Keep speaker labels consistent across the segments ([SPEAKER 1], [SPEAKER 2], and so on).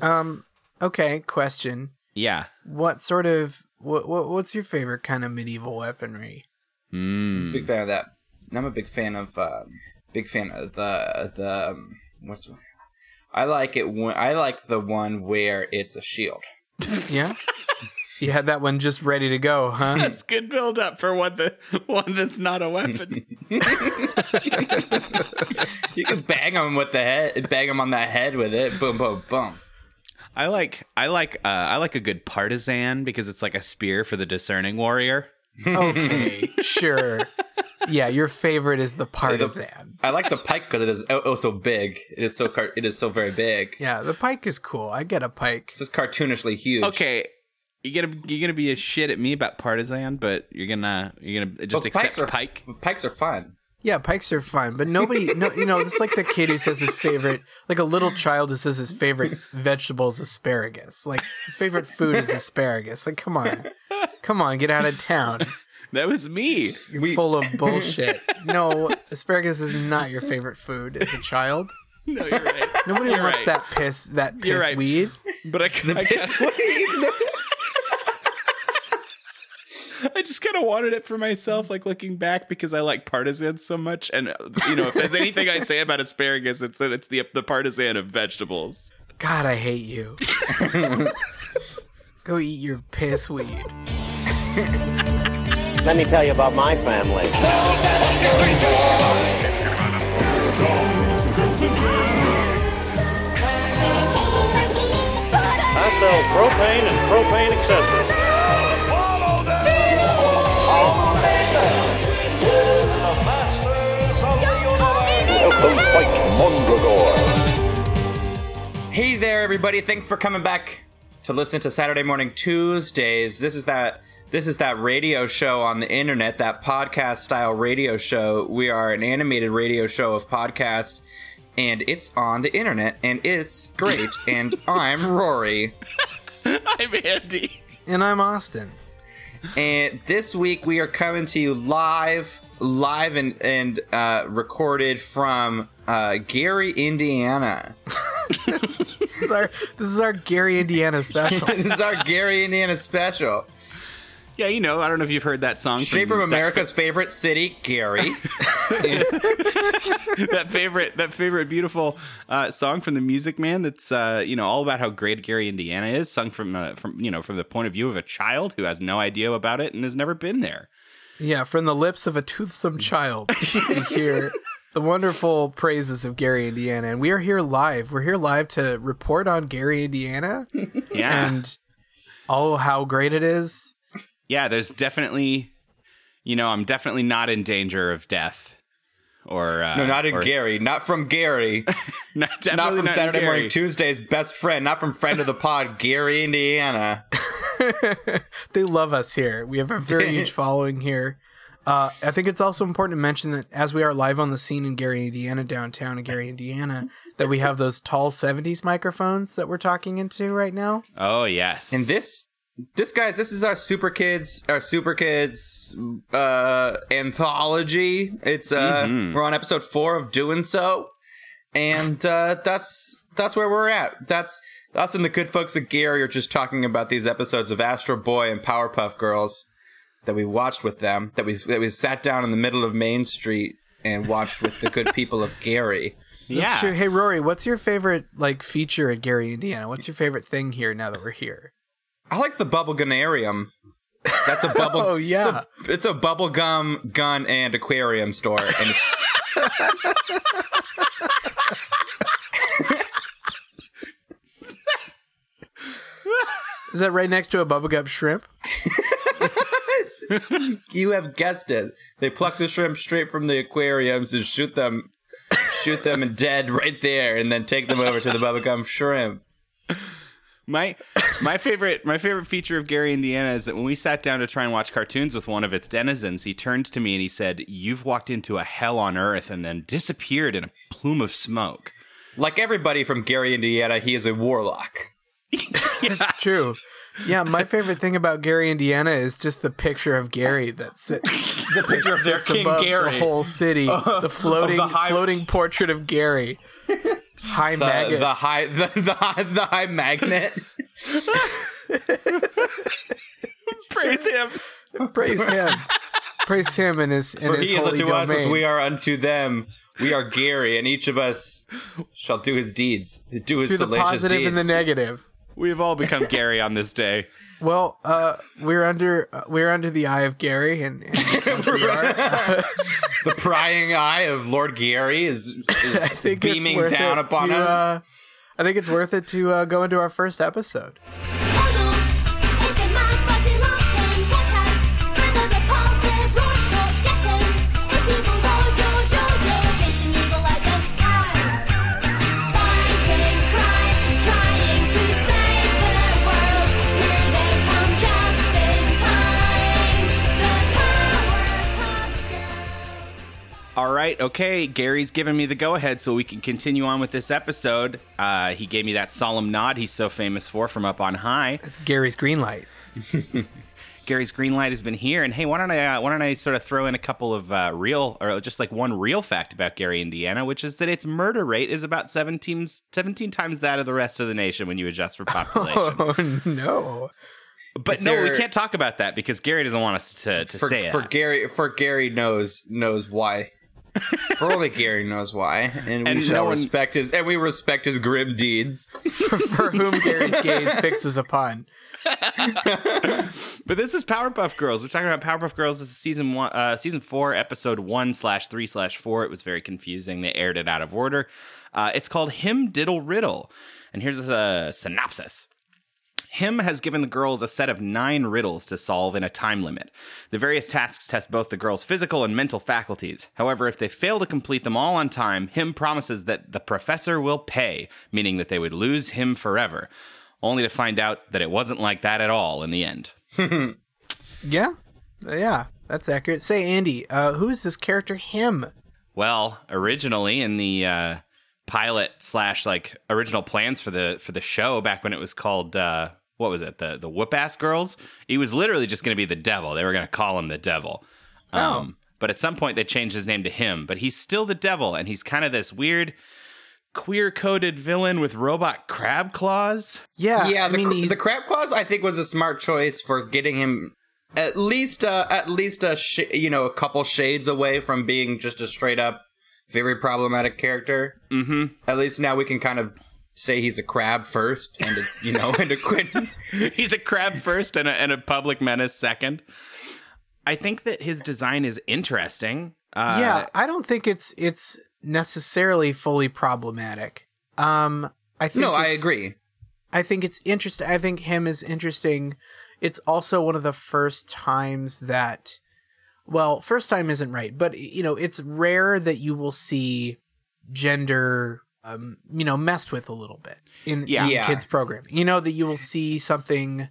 [SPEAKER 1] Um. Okay. Question.
[SPEAKER 2] Yeah.
[SPEAKER 1] What sort of what, what what's your favorite kind of medieval weaponry?
[SPEAKER 2] Mm.
[SPEAKER 3] Big fan of that. I'm a big fan of. Uh, big fan of the the. Um, what's. I like it when I like the one where it's a shield.
[SPEAKER 1] Yeah. You had that one just ready to go, huh?
[SPEAKER 2] That's good build up for one that one that's not a weapon.
[SPEAKER 3] You can bang them with the head, bang them on that head with it. Boom, boom, boom.
[SPEAKER 2] I like I like uh, I like a good partisan because it's like a spear for the discerning warrior.
[SPEAKER 1] Okay. sure. Yeah, your favorite is the partisan.
[SPEAKER 3] I like the pike because it is oh, oh so big. It is so car- it is so very big.
[SPEAKER 1] Yeah, the pike is cool. I get a pike.
[SPEAKER 3] It's just cartoonishly huge.
[SPEAKER 2] Okay, you gonna you're gonna be a shit at me about partisan, but you're gonna you're gonna just
[SPEAKER 3] But
[SPEAKER 2] accept
[SPEAKER 3] pikes are
[SPEAKER 2] pike.
[SPEAKER 3] Pikes are fun.
[SPEAKER 1] Yeah, pikes are fun, but nobody, no, you know, it's like the kid who says his favorite, like a little child who says his favorite vegetable is asparagus. Like his favorite food is asparagus. Like, come on, come on, get out of town.
[SPEAKER 2] That was me.
[SPEAKER 1] You're full of bullshit. No, asparagus is not your favorite food as a child.
[SPEAKER 2] No, you're right.
[SPEAKER 1] Nobody
[SPEAKER 2] You're
[SPEAKER 1] wants
[SPEAKER 2] right.
[SPEAKER 1] that piss, that piss
[SPEAKER 2] right.
[SPEAKER 1] weed.
[SPEAKER 2] But I, the I,
[SPEAKER 3] It's
[SPEAKER 2] I just kind of wanted it for myself, like looking back, because I like partisans so much. And you know, if there's anything I say about asparagus, it's that it's the the partisan of vegetables.
[SPEAKER 1] God, I hate you. Go eat your piss weed.
[SPEAKER 4] Let me tell you about my family. I sell propane and propane accessories.
[SPEAKER 3] Everybody! Thanks for coming back to listen to Saturday Morning Tuesdays. This is that. This is that radio show on the internet, that podcast style radio show. We are an animated radio show of podcast, and it's on the internet, and it's great. and I'm Rory.
[SPEAKER 2] I'm Andy.
[SPEAKER 1] And I'm Austin.
[SPEAKER 3] And this week we are coming to you live, live and and uh, recorded from uh, Gary, Indiana.
[SPEAKER 1] This is our this is our Gary, Indiana special.
[SPEAKER 3] this is our Gary, Indiana special.
[SPEAKER 2] Yeah, you know, I don't know if you've heard that song.
[SPEAKER 3] Straight from
[SPEAKER 2] that-
[SPEAKER 3] America's favorite city, Gary.
[SPEAKER 2] that favorite that favorite beautiful uh, song from the Music Man. That's uh, you know all about how great Gary, Indiana is, sung from uh, from you know from the point of view of a child who has no idea about it and has never been there.
[SPEAKER 1] Yeah, from the lips of a toothsome child, we hear the wonderful praises of Gary, Indiana. And we are here live. We're here live to report on Gary, Indiana
[SPEAKER 2] Yeah,
[SPEAKER 1] and oh, how great it is.
[SPEAKER 2] yeah. There's definitely, you know, I'm definitely not in danger of death. Or uh,
[SPEAKER 3] no, not in
[SPEAKER 2] or-
[SPEAKER 3] Gary. Not from Gary.
[SPEAKER 2] not,
[SPEAKER 3] not from
[SPEAKER 2] in
[SPEAKER 3] Saturday
[SPEAKER 2] Gary.
[SPEAKER 3] Morning Tuesday's best friend. Not from friend of the pod, Gary, Indiana.
[SPEAKER 1] they love us here. We have a very huge following here. Uh, I think it's also important to mention that as we are live on the scene in Gary, Indiana, downtown in Gary, Indiana, that we have those tall 70s microphones that we're talking into right now.
[SPEAKER 2] Oh yes,
[SPEAKER 3] And this, this guys, this is our Super Kids, our Super Kids uh, anthology. It's uh, we're on episode four of doing so, and uh, that's that's where we're at. That's us and the good folks at Gary are just talking about these episodes of Astro Boy and Powerpuff Girls that we watched with them. That we that we sat down in the middle of Main Street and watched with the good people of Gary.
[SPEAKER 1] That's
[SPEAKER 2] yeah.
[SPEAKER 1] true. Hey, Rory, what's your favorite like feature at Gary, Indiana? What's your favorite thing here now that we're here?
[SPEAKER 3] I like the bubble gunarium. That's a bubble.
[SPEAKER 1] Oh, yeah.
[SPEAKER 3] it's a, it's a bubble gum gun and aquarium store, and it's
[SPEAKER 1] Is that right next to a bubblegum shrimp?
[SPEAKER 3] you have guessed it. They pluck the shrimp straight from the aquariums and shoot them, shoot them and dead right there, and then take them over to the bubblegum shrimp.
[SPEAKER 2] My my favorite my favorite feature of Gary Indiana is that when we sat down to try and watch cartoons with one of its denizens, he turned to me and he said, "You've walked into a hell on earth and then disappeared in a plume of smoke."
[SPEAKER 3] Like everybody from Gary, Indiana, he is a warlock.
[SPEAKER 1] It's true. Yeah, my favorite thing about Gary, Indiana is just the picture of Gary that sits
[SPEAKER 3] The picture of their King
[SPEAKER 1] above
[SPEAKER 3] Gary.
[SPEAKER 1] the whole city. the floating
[SPEAKER 3] the high-
[SPEAKER 1] floating portrait of Gary. high
[SPEAKER 3] the,
[SPEAKER 1] magus.
[SPEAKER 3] the high the, the high the high magnet.
[SPEAKER 2] Praise him.
[SPEAKER 1] Praise him. Praise him and his and
[SPEAKER 3] For
[SPEAKER 1] his
[SPEAKER 3] he is
[SPEAKER 1] holy
[SPEAKER 3] unto us as we are unto them. We are Gary, and each of us shall do his deeds, do his
[SPEAKER 1] the
[SPEAKER 3] salacious
[SPEAKER 1] positive
[SPEAKER 3] deeds.
[SPEAKER 1] and the negative.
[SPEAKER 2] We've all become Gary on this day.
[SPEAKER 1] Well, uh, we're under uh, we're under the eye of Gary, and, and we are,
[SPEAKER 3] the prying eye of Lord Gary is, is beaming down upon
[SPEAKER 1] to,
[SPEAKER 3] us.
[SPEAKER 1] Uh, I think it's worth it to uh, go into our first episode.
[SPEAKER 2] Right, okay. Gary's given me the go ahead so we can continue on with this episode. Uh, he gave me that solemn nod he's so famous for from up on high.
[SPEAKER 1] It's Gary's green light.
[SPEAKER 2] Gary's green light has been here, and hey, why don't I uh, why don't I sort of throw in a couple of uh, real or just like one real fact about Gary, Indiana, which is that its murder rate is about 17, 17 times that of the rest of the nation when you adjust for population.
[SPEAKER 1] Oh no!
[SPEAKER 2] but no, we can't talk about that because Gary doesn't want us to, to
[SPEAKER 3] for,
[SPEAKER 2] say
[SPEAKER 3] for. Gary, for Gary knows knows why. For only Gary knows why, and we
[SPEAKER 2] And
[SPEAKER 3] shall
[SPEAKER 2] no one-
[SPEAKER 3] respect his and we respect his grim deeds.
[SPEAKER 1] For, for whom Gary's gaze fixes upon.
[SPEAKER 2] But this is Powerpuff Girls. We're talking about Powerpuff Girls. This is season one, uh, season four, episode one slash three slash four. It was very confusing. They aired it out of order. Uh, it's called Him Diddle Riddle, and here's a synopsis. Him has given the girls a set of nine riddles to solve in a time limit. The various tasks test both the girls' physical and mental faculties. However, if they fail to complete them all on time, Him promises that the professor will pay, meaning that they would lose him forever, only to find out that it wasn't like that at all in the end.
[SPEAKER 1] Yeah, yeah, that's accurate. Say, Andy, uh, who is this character? Him.
[SPEAKER 2] Well, originally in the uh, pilot slash like original plans for the for the show back when it was called uh, what was it the the whoop ass girls? He was literally just going to be the devil. They were going to call him the devil. Um, but at some point they changed his name to him. But he's still the devil, and he's kind of this weird queer coded villain with robot crab claws.
[SPEAKER 1] Yeah,
[SPEAKER 3] yeah,
[SPEAKER 1] I
[SPEAKER 3] the,
[SPEAKER 1] mean,
[SPEAKER 3] cr- the crab claws I think was a smart choice for getting him at least uh, at least a sh- you know a couple shades away from being just a straight up very problematic character. Mm-hmm. At least now we can kind of say he's a crab first, and a, you know, and a quit.
[SPEAKER 2] he's a crab first and a, and a public menace second. I think that his design is interesting. Uh,
[SPEAKER 1] yeah, I don't think it's it's necessarily fully problematic. Um, I think
[SPEAKER 3] no, I agree.
[SPEAKER 1] I think it's interesting. I think him is interesting. It's also one of the first times that, well, first time isn't right, but you know, it's rare that you will see gender, um, you know, messed with a little bit in,
[SPEAKER 2] Yeah.
[SPEAKER 1] in
[SPEAKER 3] Yeah.
[SPEAKER 1] kids programming. You know that you will see something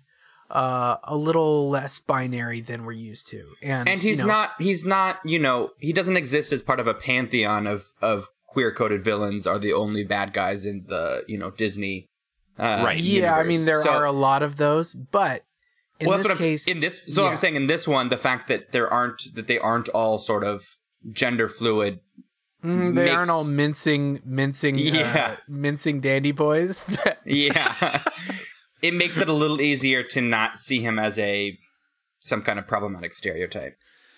[SPEAKER 1] uh, a little less binary than we're used to, and
[SPEAKER 3] and he's
[SPEAKER 1] you know,
[SPEAKER 3] not he's not you know he doesn't exist as part of a pantheon of of queer coded villains are the only bad guys in the you know disney uh,
[SPEAKER 2] Right.
[SPEAKER 1] Yeah, I mean there
[SPEAKER 3] So-
[SPEAKER 1] are a lot of those, but in
[SPEAKER 3] well,
[SPEAKER 1] this
[SPEAKER 3] that's what
[SPEAKER 1] case,
[SPEAKER 3] I'm in this. So
[SPEAKER 1] yeah.
[SPEAKER 3] I'm saying in this one, the fact that there aren't that they aren't all sort of gender fluid.
[SPEAKER 1] Mm, they aren't all mincing, mincing,
[SPEAKER 3] Yeah.
[SPEAKER 1] uh, mincing dandy boys.
[SPEAKER 3] Yeah, it makes it a little easier to not see him as a some kind of problematic stereotype.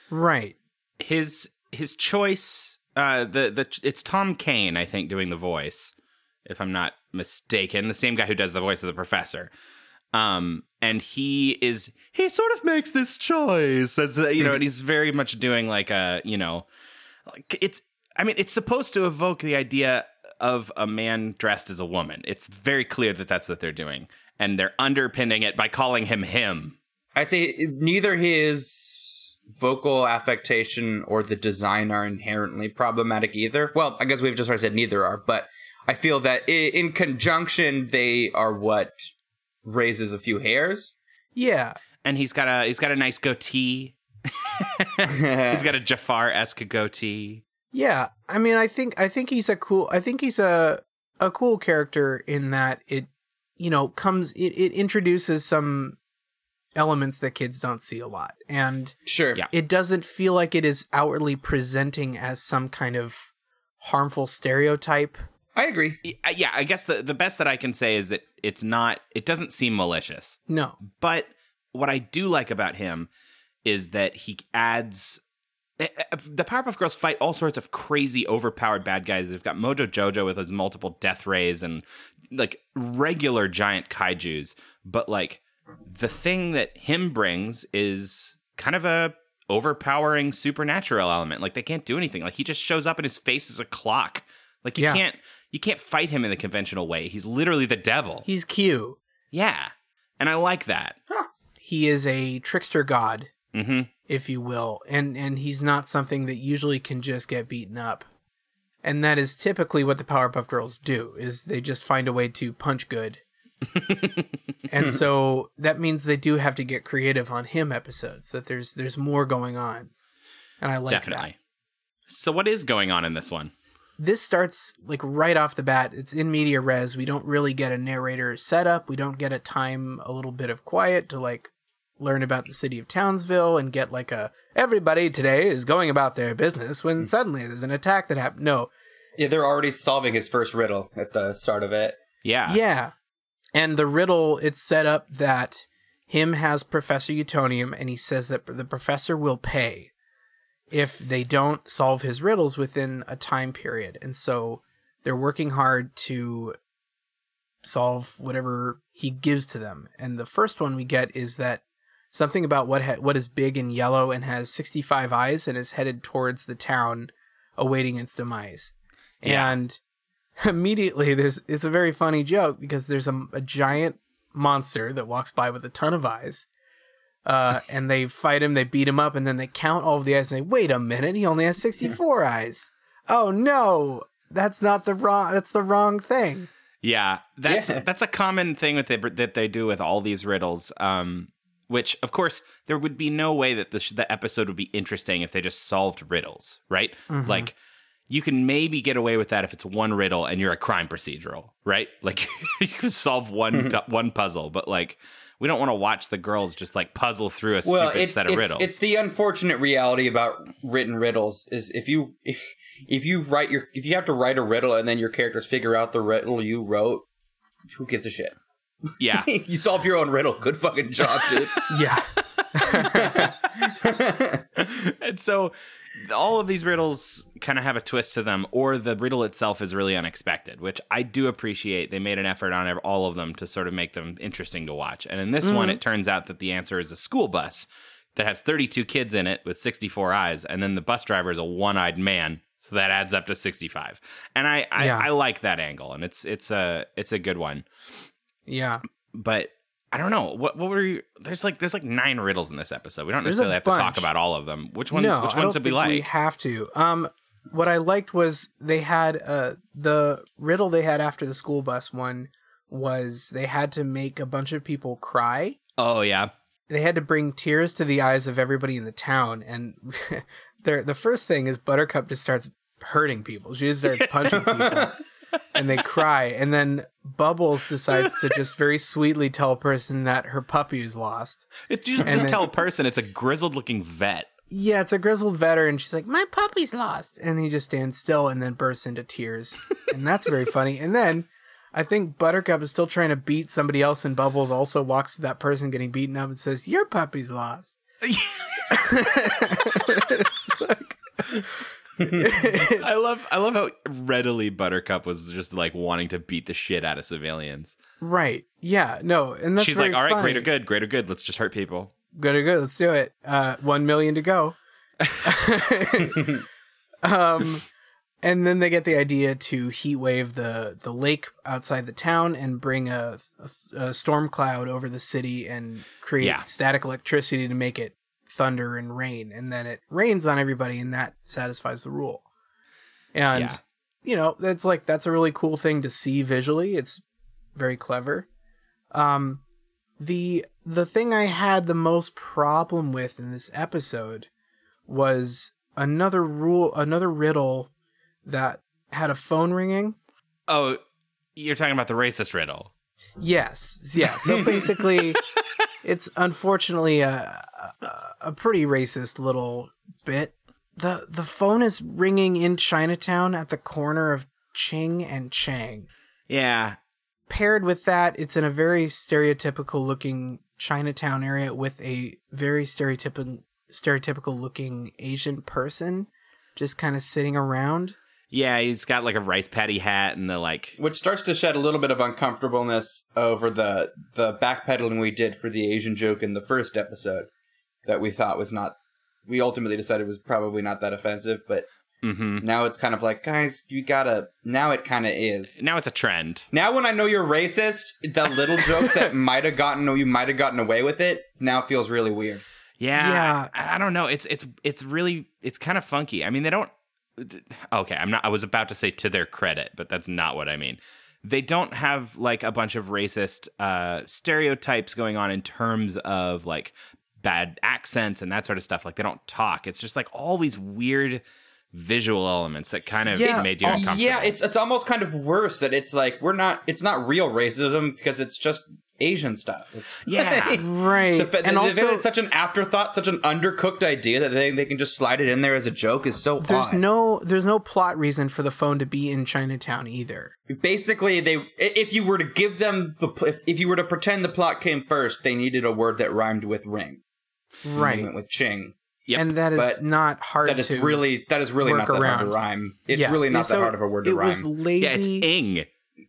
[SPEAKER 1] right.
[SPEAKER 2] his his choice uh the the it's Tom Kane I think doing the voice if I'm not mistaken the same guy who does the voice of the professor um and he is he sort of makes this choice as uh, you know and he's very much doing like a you know like it's I mean it's supposed to evoke the idea of a man dressed as a woman it's very clear that that's what they're doing and they're underpinning it by calling him him
[SPEAKER 3] I'd say neither his vocal affectation or the design are inherently problematic either. Well, I guess we've just already said neither are, but I feel that in conjunction they are what raises a few hairs.
[SPEAKER 1] Yeah.
[SPEAKER 2] and he's got a he's got a nice goatee He's got a Jafar esque goatee.
[SPEAKER 1] Yeah. I mean, I think I think he's a cool. I think he's a a cool character in that it, you know, comes it, it introduces some elements that kids don't see a lot, and
[SPEAKER 3] Sure.
[SPEAKER 2] Yeah.
[SPEAKER 1] it doesn't feel like it is outwardly presenting as some kind of harmful stereotype.
[SPEAKER 3] I agree.
[SPEAKER 2] Yeah, I guess the the best that I can say is that it's not. It doesn't seem malicious.
[SPEAKER 1] No.
[SPEAKER 2] But what I do like about him is that he adds. Eh, eh, The Powerpuff Girls fight all sorts of crazy, overpowered bad guys. They've got Mojo Jojo with his multiple death rays and like regular giant kaiju's. But like the thing that him brings is kind of a overpowering supernatural element. Like they can't do anything. Like he just shows up and his face is a clock. Like you
[SPEAKER 1] Yeah.
[SPEAKER 2] can't you can't fight him in the conventional way. He's literally the devil.
[SPEAKER 1] He's cute.
[SPEAKER 2] yeah. And I like that.
[SPEAKER 1] He is a trickster god,
[SPEAKER 2] hmm
[SPEAKER 1] if you will, and and he's not something that usually can just get beaten up. And that is typically what the Powerpuff Girls do is they just find a way to punch good. and so that means they do have to get creative on him episodes that there's there's more going on. And I like
[SPEAKER 2] Definitely.
[SPEAKER 1] that.
[SPEAKER 2] So what is going on in this one?
[SPEAKER 1] This starts like right off the bat. It's in media res. We don't really get a narrator setup. We don't get a time a little bit of quiet to like learn about the city of Townsville and get like a everybody today is going about their business when mm. suddenly there's an attack that happened. No.
[SPEAKER 3] Yeah, they're already solving his first riddle at the start of it.
[SPEAKER 2] Yeah.
[SPEAKER 1] Yeah. And the riddle it's set up that him has Professor Utonium and he says that the professor will pay if they don't solve his riddles within a time period. And so they're working hard to solve whatever he gives to them. And the first one we get is that something about what ha- what is big and yellow and has 65 eyes and is headed towards the town awaiting its demise.
[SPEAKER 2] Yeah.
[SPEAKER 1] And immediately there's it's a very funny joke because there's a, a giant monster that walks by with a ton of eyes. Uh, and they fight him, they beat him up, and then they count all of the eyes and say, wait a minute, he only has 64 eyes. Oh no, that's not the wrong, that's the wrong thing.
[SPEAKER 2] Yeah, that's
[SPEAKER 3] Yeah.
[SPEAKER 2] that's a common thing with they, that they do with all these riddles. Um, which of course there would be no way that the sh- the episode would be interesting if they just solved riddles, right? Mm-hmm. Like you can maybe get away with that if it's one riddle and you're a crime procedural, right? Like you can solve one mm-hmm. pu- one puzzle, but like we don't want to watch the girls just like puzzle through a
[SPEAKER 3] Well,
[SPEAKER 2] stupid
[SPEAKER 3] it's
[SPEAKER 2] set of
[SPEAKER 3] it's,
[SPEAKER 2] riddles.
[SPEAKER 3] it's the unfortunate reality about written riddles is if you if, if you write your if you have to write a riddle and then your characters figure out the riddle you wrote, who gives a shit?
[SPEAKER 2] Yeah.
[SPEAKER 3] you solved your own riddle. Good fucking job, dude.
[SPEAKER 1] Yeah.
[SPEAKER 2] and so all of these riddles kind of have a twist to them or the riddle itself is really unexpected which i do appreciate they made an effort on all of them to sort of make them interesting to watch and in this mm-hmm. one it turns out that the answer is a school bus that has 32 kids in it with 64 eyes and then the bus driver is a one-eyed man so that adds up to 65 and i i,
[SPEAKER 1] Yeah.
[SPEAKER 2] I like that angle and it's it's a it's a good one
[SPEAKER 1] Yeah.
[SPEAKER 2] but I don't know what what were you, there's like there's like nine riddles in this episode. We don't
[SPEAKER 1] There's
[SPEAKER 2] necessarily have to talk about all of them. Which ones
[SPEAKER 1] no,
[SPEAKER 2] which ones did we like?
[SPEAKER 1] we have to. Um, what I liked was they had uh the riddle they had after the school bus one was they had to make a bunch of people cry.
[SPEAKER 2] oh yeah.
[SPEAKER 1] They had to bring tears to the eyes of everybody in the town, and their the first thing is Buttercup just starts hurting people. She just starts punching people, and they cry. And then Bubbles decides to just very sweetly tell a person that her puppy is lost.
[SPEAKER 2] It just,
[SPEAKER 1] And then-
[SPEAKER 2] tell a person it's a grizzled looking vet.
[SPEAKER 1] Yeah, it's a grizzled veteran. She's like, my puppy's lost. And he just stands still and then bursts into tears. And that's very funny. And then I think Buttercup is still trying to beat somebody else, and Bubbles also walks to that person getting beaten up and says, Your puppy's lost. Like-
[SPEAKER 2] I love I love how readily Buttercup was just like wanting to beat the shit out of civilians.
[SPEAKER 1] right. Yeah. No. And that's
[SPEAKER 2] She's like, all right,
[SPEAKER 1] funny.
[SPEAKER 2] greater good, greater good. Let's just hurt people.
[SPEAKER 1] Good or good. Let's do it. Uh, one million to go. um, and then they get the idea to heat wave the the lake outside the town and bring a, a, a storm cloud over the city and create
[SPEAKER 2] Yeah.
[SPEAKER 1] static electricity to make it thunder and rain, and then it rains on everybody, and that satisfies the rule. And
[SPEAKER 2] Yeah.
[SPEAKER 1] you know, that's like that's a really cool thing to see visually. It's very clever. Um, the the thing I had the most problem with in this episode was another rule, another riddle that had a phone ringing.
[SPEAKER 2] Oh, you're talking about the racist riddle.
[SPEAKER 1] Yes, yeah. So basically, it's unfortunately a, a a pretty racist little bit. the The phone is ringing in Chinatown at the corner of Ching and Chang.
[SPEAKER 2] Yeah.
[SPEAKER 1] Paired with that, it's in a very stereotypical looking Chinatown area with a very stereotypical stereotypical looking Asian person just kind of sitting around.
[SPEAKER 2] Yeah, he's got like a rice paddy hat and the like.
[SPEAKER 3] Which starts to shed a little bit of uncomfortableness over the the backpedaling we did for the Asian joke in the first episode that we thought was not. We ultimately decided was probably not that offensive, but
[SPEAKER 2] hmm
[SPEAKER 3] now it's kind of like, guys, you gotta. Now it kind of is.
[SPEAKER 2] Now it's a trend.
[SPEAKER 3] Now when I know you're racist, the little joke that might have gotten you might have gotten away with it now feels really weird.
[SPEAKER 2] Yeah,
[SPEAKER 1] Yeah.
[SPEAKER 2] I, I don't know. It's it's it's really it's kind of funky. I mean, they don't. Okay, I'm not. I was about to say to their credit, but that's not what I mean. They don't have like a bunch of racist uh, stereotypes going on in terms of like bad accents and that sort of stuff. Like they don't talk. It's just like all these weird visual elements that kind of
[SPEAKER 1] Yeah,
[SPEAKER 2] made you
[SPEAKER 3] Uh,
[SPEAKER 2] uncomfortable.
[SPEAKER 3] yeah, it's it's almost kind of worse that it's like we're not. It's not real racism because it's just Asian stuff. It's
[SPEAKER 2] yeah.
[SPEAKER 1] Right.
[SPEAKER 3] The, fa-
[SPEAKER 1] and
[SPEAKER 3] the,
[SPEAKER 1] also,
[SPEAKER 3] the fact that it's such an afterthought, such an undercooked idea that they, they can just slide it in there as a joke is so
[SPEAKER 1] there's
[SPEAKER 3] odd.
[SPEAKER 1] no there's no plot reason for the phone to be in Chinatown either.
[SPEAKER 3] Basically, they if you were to give them the if, if you were to pretend the plot came first, they needed a word that rhymed with ring. They
[SPEAKER 1] Right.
[SPEAKER 3] went with ching.
[SPEAKER 2] Yep.
[SPEAKER 1] And that is
[SPEAKER 3] But
[SPEAKER 1] not hard
[SPEAKER 3] That is
[SPEAKER 1] to
[SPEAKER 3] really that is really not that hard to rhyme. It's
[SPEAKER 1] Yeah.
[SPEAKER 3] really not
[SPEAKER 1] So
[SPEAKER 3] that hard of a word to
[SPEAKER 1] it
[SPEAKER 3] rhyme.
[SPEAKER 1] was lazy.
[SPEAKER 2] Yeah, it's ing.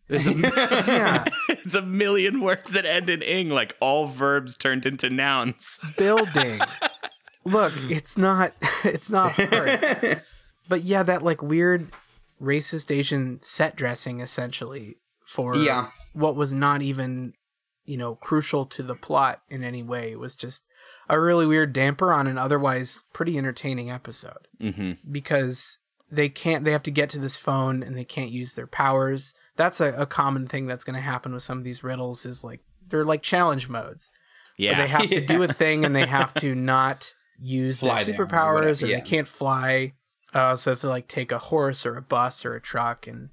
[SPEAKER 2] There's a,
[SPEAKER 1] yeah.
[SPEAKER 2] it's a million words that end in ing, like all verbs turned into nouns.
[SPEAKER 1] building. Look, it's not it's not hard. But yeah, that like weird racist Asian set dressing essentially for
[SPEAKER 3] Yeah.
[SPEAKER 1] what was not even, you know, crucial to the plot in any way. It was just a really weird damper on an otherwise pretty entertaining episode.
[SPEAKER 2] Mm-hmm.
[SPEAKER 1] Because they can't they have to get to this phone and they can't use their powers. That's a, a common thing that's gonna happen with some of these riddles is like they're like challenge modes
[SPEAKER 2] Yeah.
[SPEAKER 1] where they have to do a thing and they have to not use
[SPEAKER 3] Fly
[SPEAKER 1] their
[SPEAKER 3] or
[SPEAKER 1] superpowers or,
[SPEAKER 3] whatever, yeah.
[SPEAKER 1] they can't fly. Uh, so they have to like take a horse or a bus or a truck and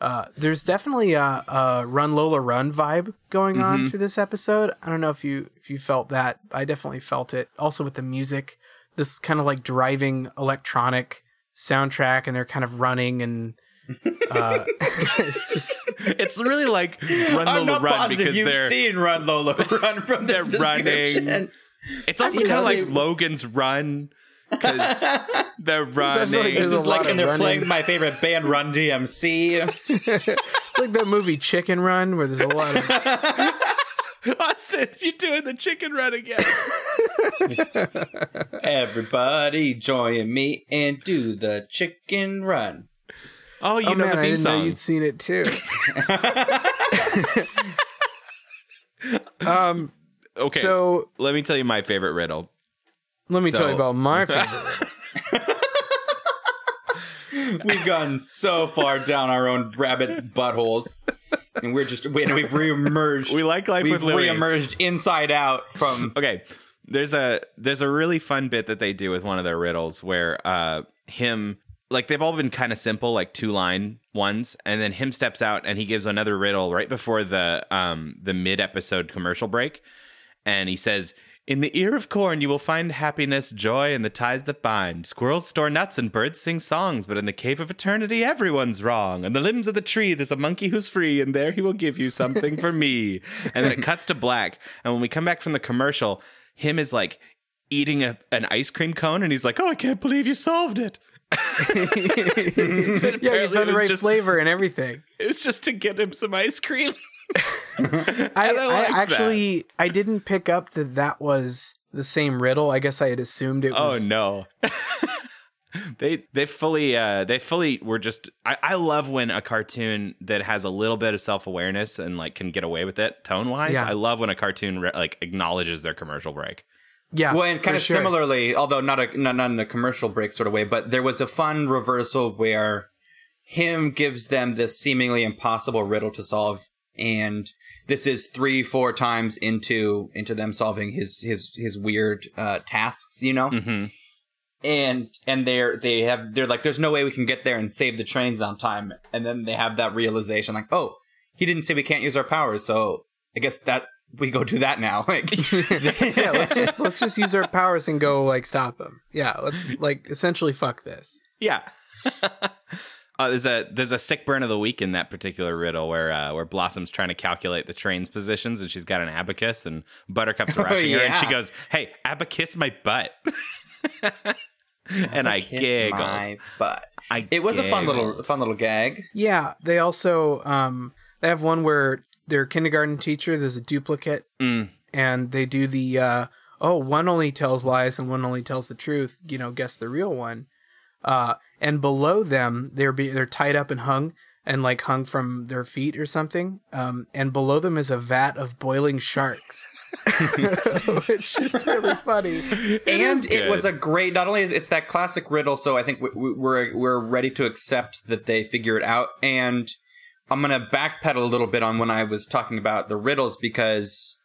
[SPEAKER 1] uh, there's definitely a, a run Lola run vibe going
[SPEAKER 3] Mm-hmm.
[SPEAKER 1] on through this episode. I don't know if you if you felt that. I definitely felt it. Also with the music, this kind of like driving electronic soundtrack, and they're kind of running and uh, it's just
[SPEAKER 2] it's really like Run
[SPEAKER 3] I'm
[SPEAKER 2] Lola
[SPEAKER 3] not
[SPEAKER 2] Run
[SPEAKER 3] positive
[SPEAKER 2] because
[SPEAKER 3] you've
[SPEAKER 2] they're
[SPEAKER 3] seen Run Lola Run from this
[SPEAKER 2] they're running.
[SPEAKER 3] description.
[SPEAKER 2] it's also kind of like
[SPEAKER 1] that's-
[SPEAKER 2] Logan's Run because they're running.
[SPEAKER 1] there's
[SPEAKER 3] This is like
[SPEAKER 1] lot
[SPEAKER 3] when
[SPEAKER 1] of
[SPEAKER 3] they're
[SPEAKER 1] running.
[SPEAKER 3] playing my favorite band, Run DMC.
[SPEAKER 1] it's like that movie Chicken Run where there's a lot of
[SPEAKER 2] Austin, you're doing the chicken run again?
[SPEAKER 3] Everybody join me and do the chicken run.
[SPEAKER 2] Oh, you
[SPEAKER 1] oh
[SPEAKER 2] know
[SPEAKER 1] man,
[SPEAKER 2] the
[SPEAKER 1] I didn't know you'd seen it too. um,
[SPEAKER 2] Okay,
[SPEAKER 1] so
[SPEAKER 2] let me tell you my favorite riddle.
[SPEAKER 1] let me
[SPEAKER 2] So-
[SPEAKER 1] tell you about my favorite.
[SPEAKER 3] We've gone so far down our own rabbit buttholes, and we're just wait. We've reemerged.
[SPEAKER 2] We like life
[SPEAKER 3] We've
[SPEAKER 2] with Louie.
[SPEAKER 3] reemerged inside out from.
[SPEAKER 2] Okay, there's a there's a really fun bit that they do with one of their riddles where uh him like they've all been kind of simple like two line ones and then him steps out and he gives another riddle right before the um the mid episode commercial break and he says in the ear of corn you will find happiness joy and the ties that bind. Squirrels store nuts and birds sing songs but in the cave of eternity everyone's wrong. On the limbs of the tree there's a monkey who's free and there he will give you something for me. And then it cuts to black and when we come back from the commercial him is like eating a, an ice cream cone and he's like oh i can't believe you solved it
[SPEAKER 1] yeah, you found the right
[SPEAKER 2] just-
[SPEAKER 1] flavor and everything.
[SPEAKER 2] it's just to get him some ice cream
[SPEAKER 1] I,
[SPEAKER 2] I
[SPEAKER 1] I,
[SPEAKER 2] like that.
[SPEAKER 1] actually I didn't pick up that that was the same riddle. I guess I had assumed it
[SPEAKER 2] Oh
[SPEAKER 1] was.
[SPEAKER 2] no. they they fully uh they fully were just I, I love when a cartoon that has a little bit of self-awareness and like can get away with it tone wise
[SPEAKER 1] Yeah.
[SPEAKER 2] i love when a cartoon re- like acknowledges their commercial break
[SPEAKER 1] Yeah,
[SPEAKER 3] Well, and kind of
[SPEAKER 1] sure.
[SPEAKER 3] similarly, although not a not, not in a commercial break sort of way, but there was a fun reversal where him gives them this seemingly impossible riddle to solve, and this is three, four times into into them solving his his his weird uh, tasks, you know.
[SPEAKER 2] mm-hmm.
[SPEAKER 3] and and they're they have they're like there's no way we can get there and save the trains on time and then they have that realization like oh he didn't say we can't use our powers so i guess that we go do that now like
[SPEAKER 1] yeah, let's just let's just use our powers and go like stop them. Yeah, let's like essentially fuck this.
[SPEAKER 2] yeah Uh, there's a there's a sick burn of the week in that particular riddle where uh, where Blossom's trying to calculate the train's positions and she's got an abacus and Buttercup's rushing her and she goes, "Hey, abacus my butt," and I
[SPEAKER 3] Kiss
[SPEAKER 2] giggled.
[SPEAKER 3] my butt.
[SPEAKER 2] I
[SPEAKER 3] It was a fun little fun little gag.
[SPEAKER 1] Yeah, they also um they have one where their kindergarten teacher there's a duplicate
[SPEAKER 2] Mm.
[SPEAKER 1] and they do the uh oh one only tells lies and one only tells the truth, you know, guess the real one. Uh and below them they're be they're tied up and hung and like hung from their feet or something. Um and below them is a vat of boiling sharks. Which is really funny.
[SPEAKER 3] and it was a great. Not only is it's that classic riddle, so I think we, we, we're we're ready to accept that they figure it out. And I'm gonna backpedal a little bit on when I was talking about the riddles because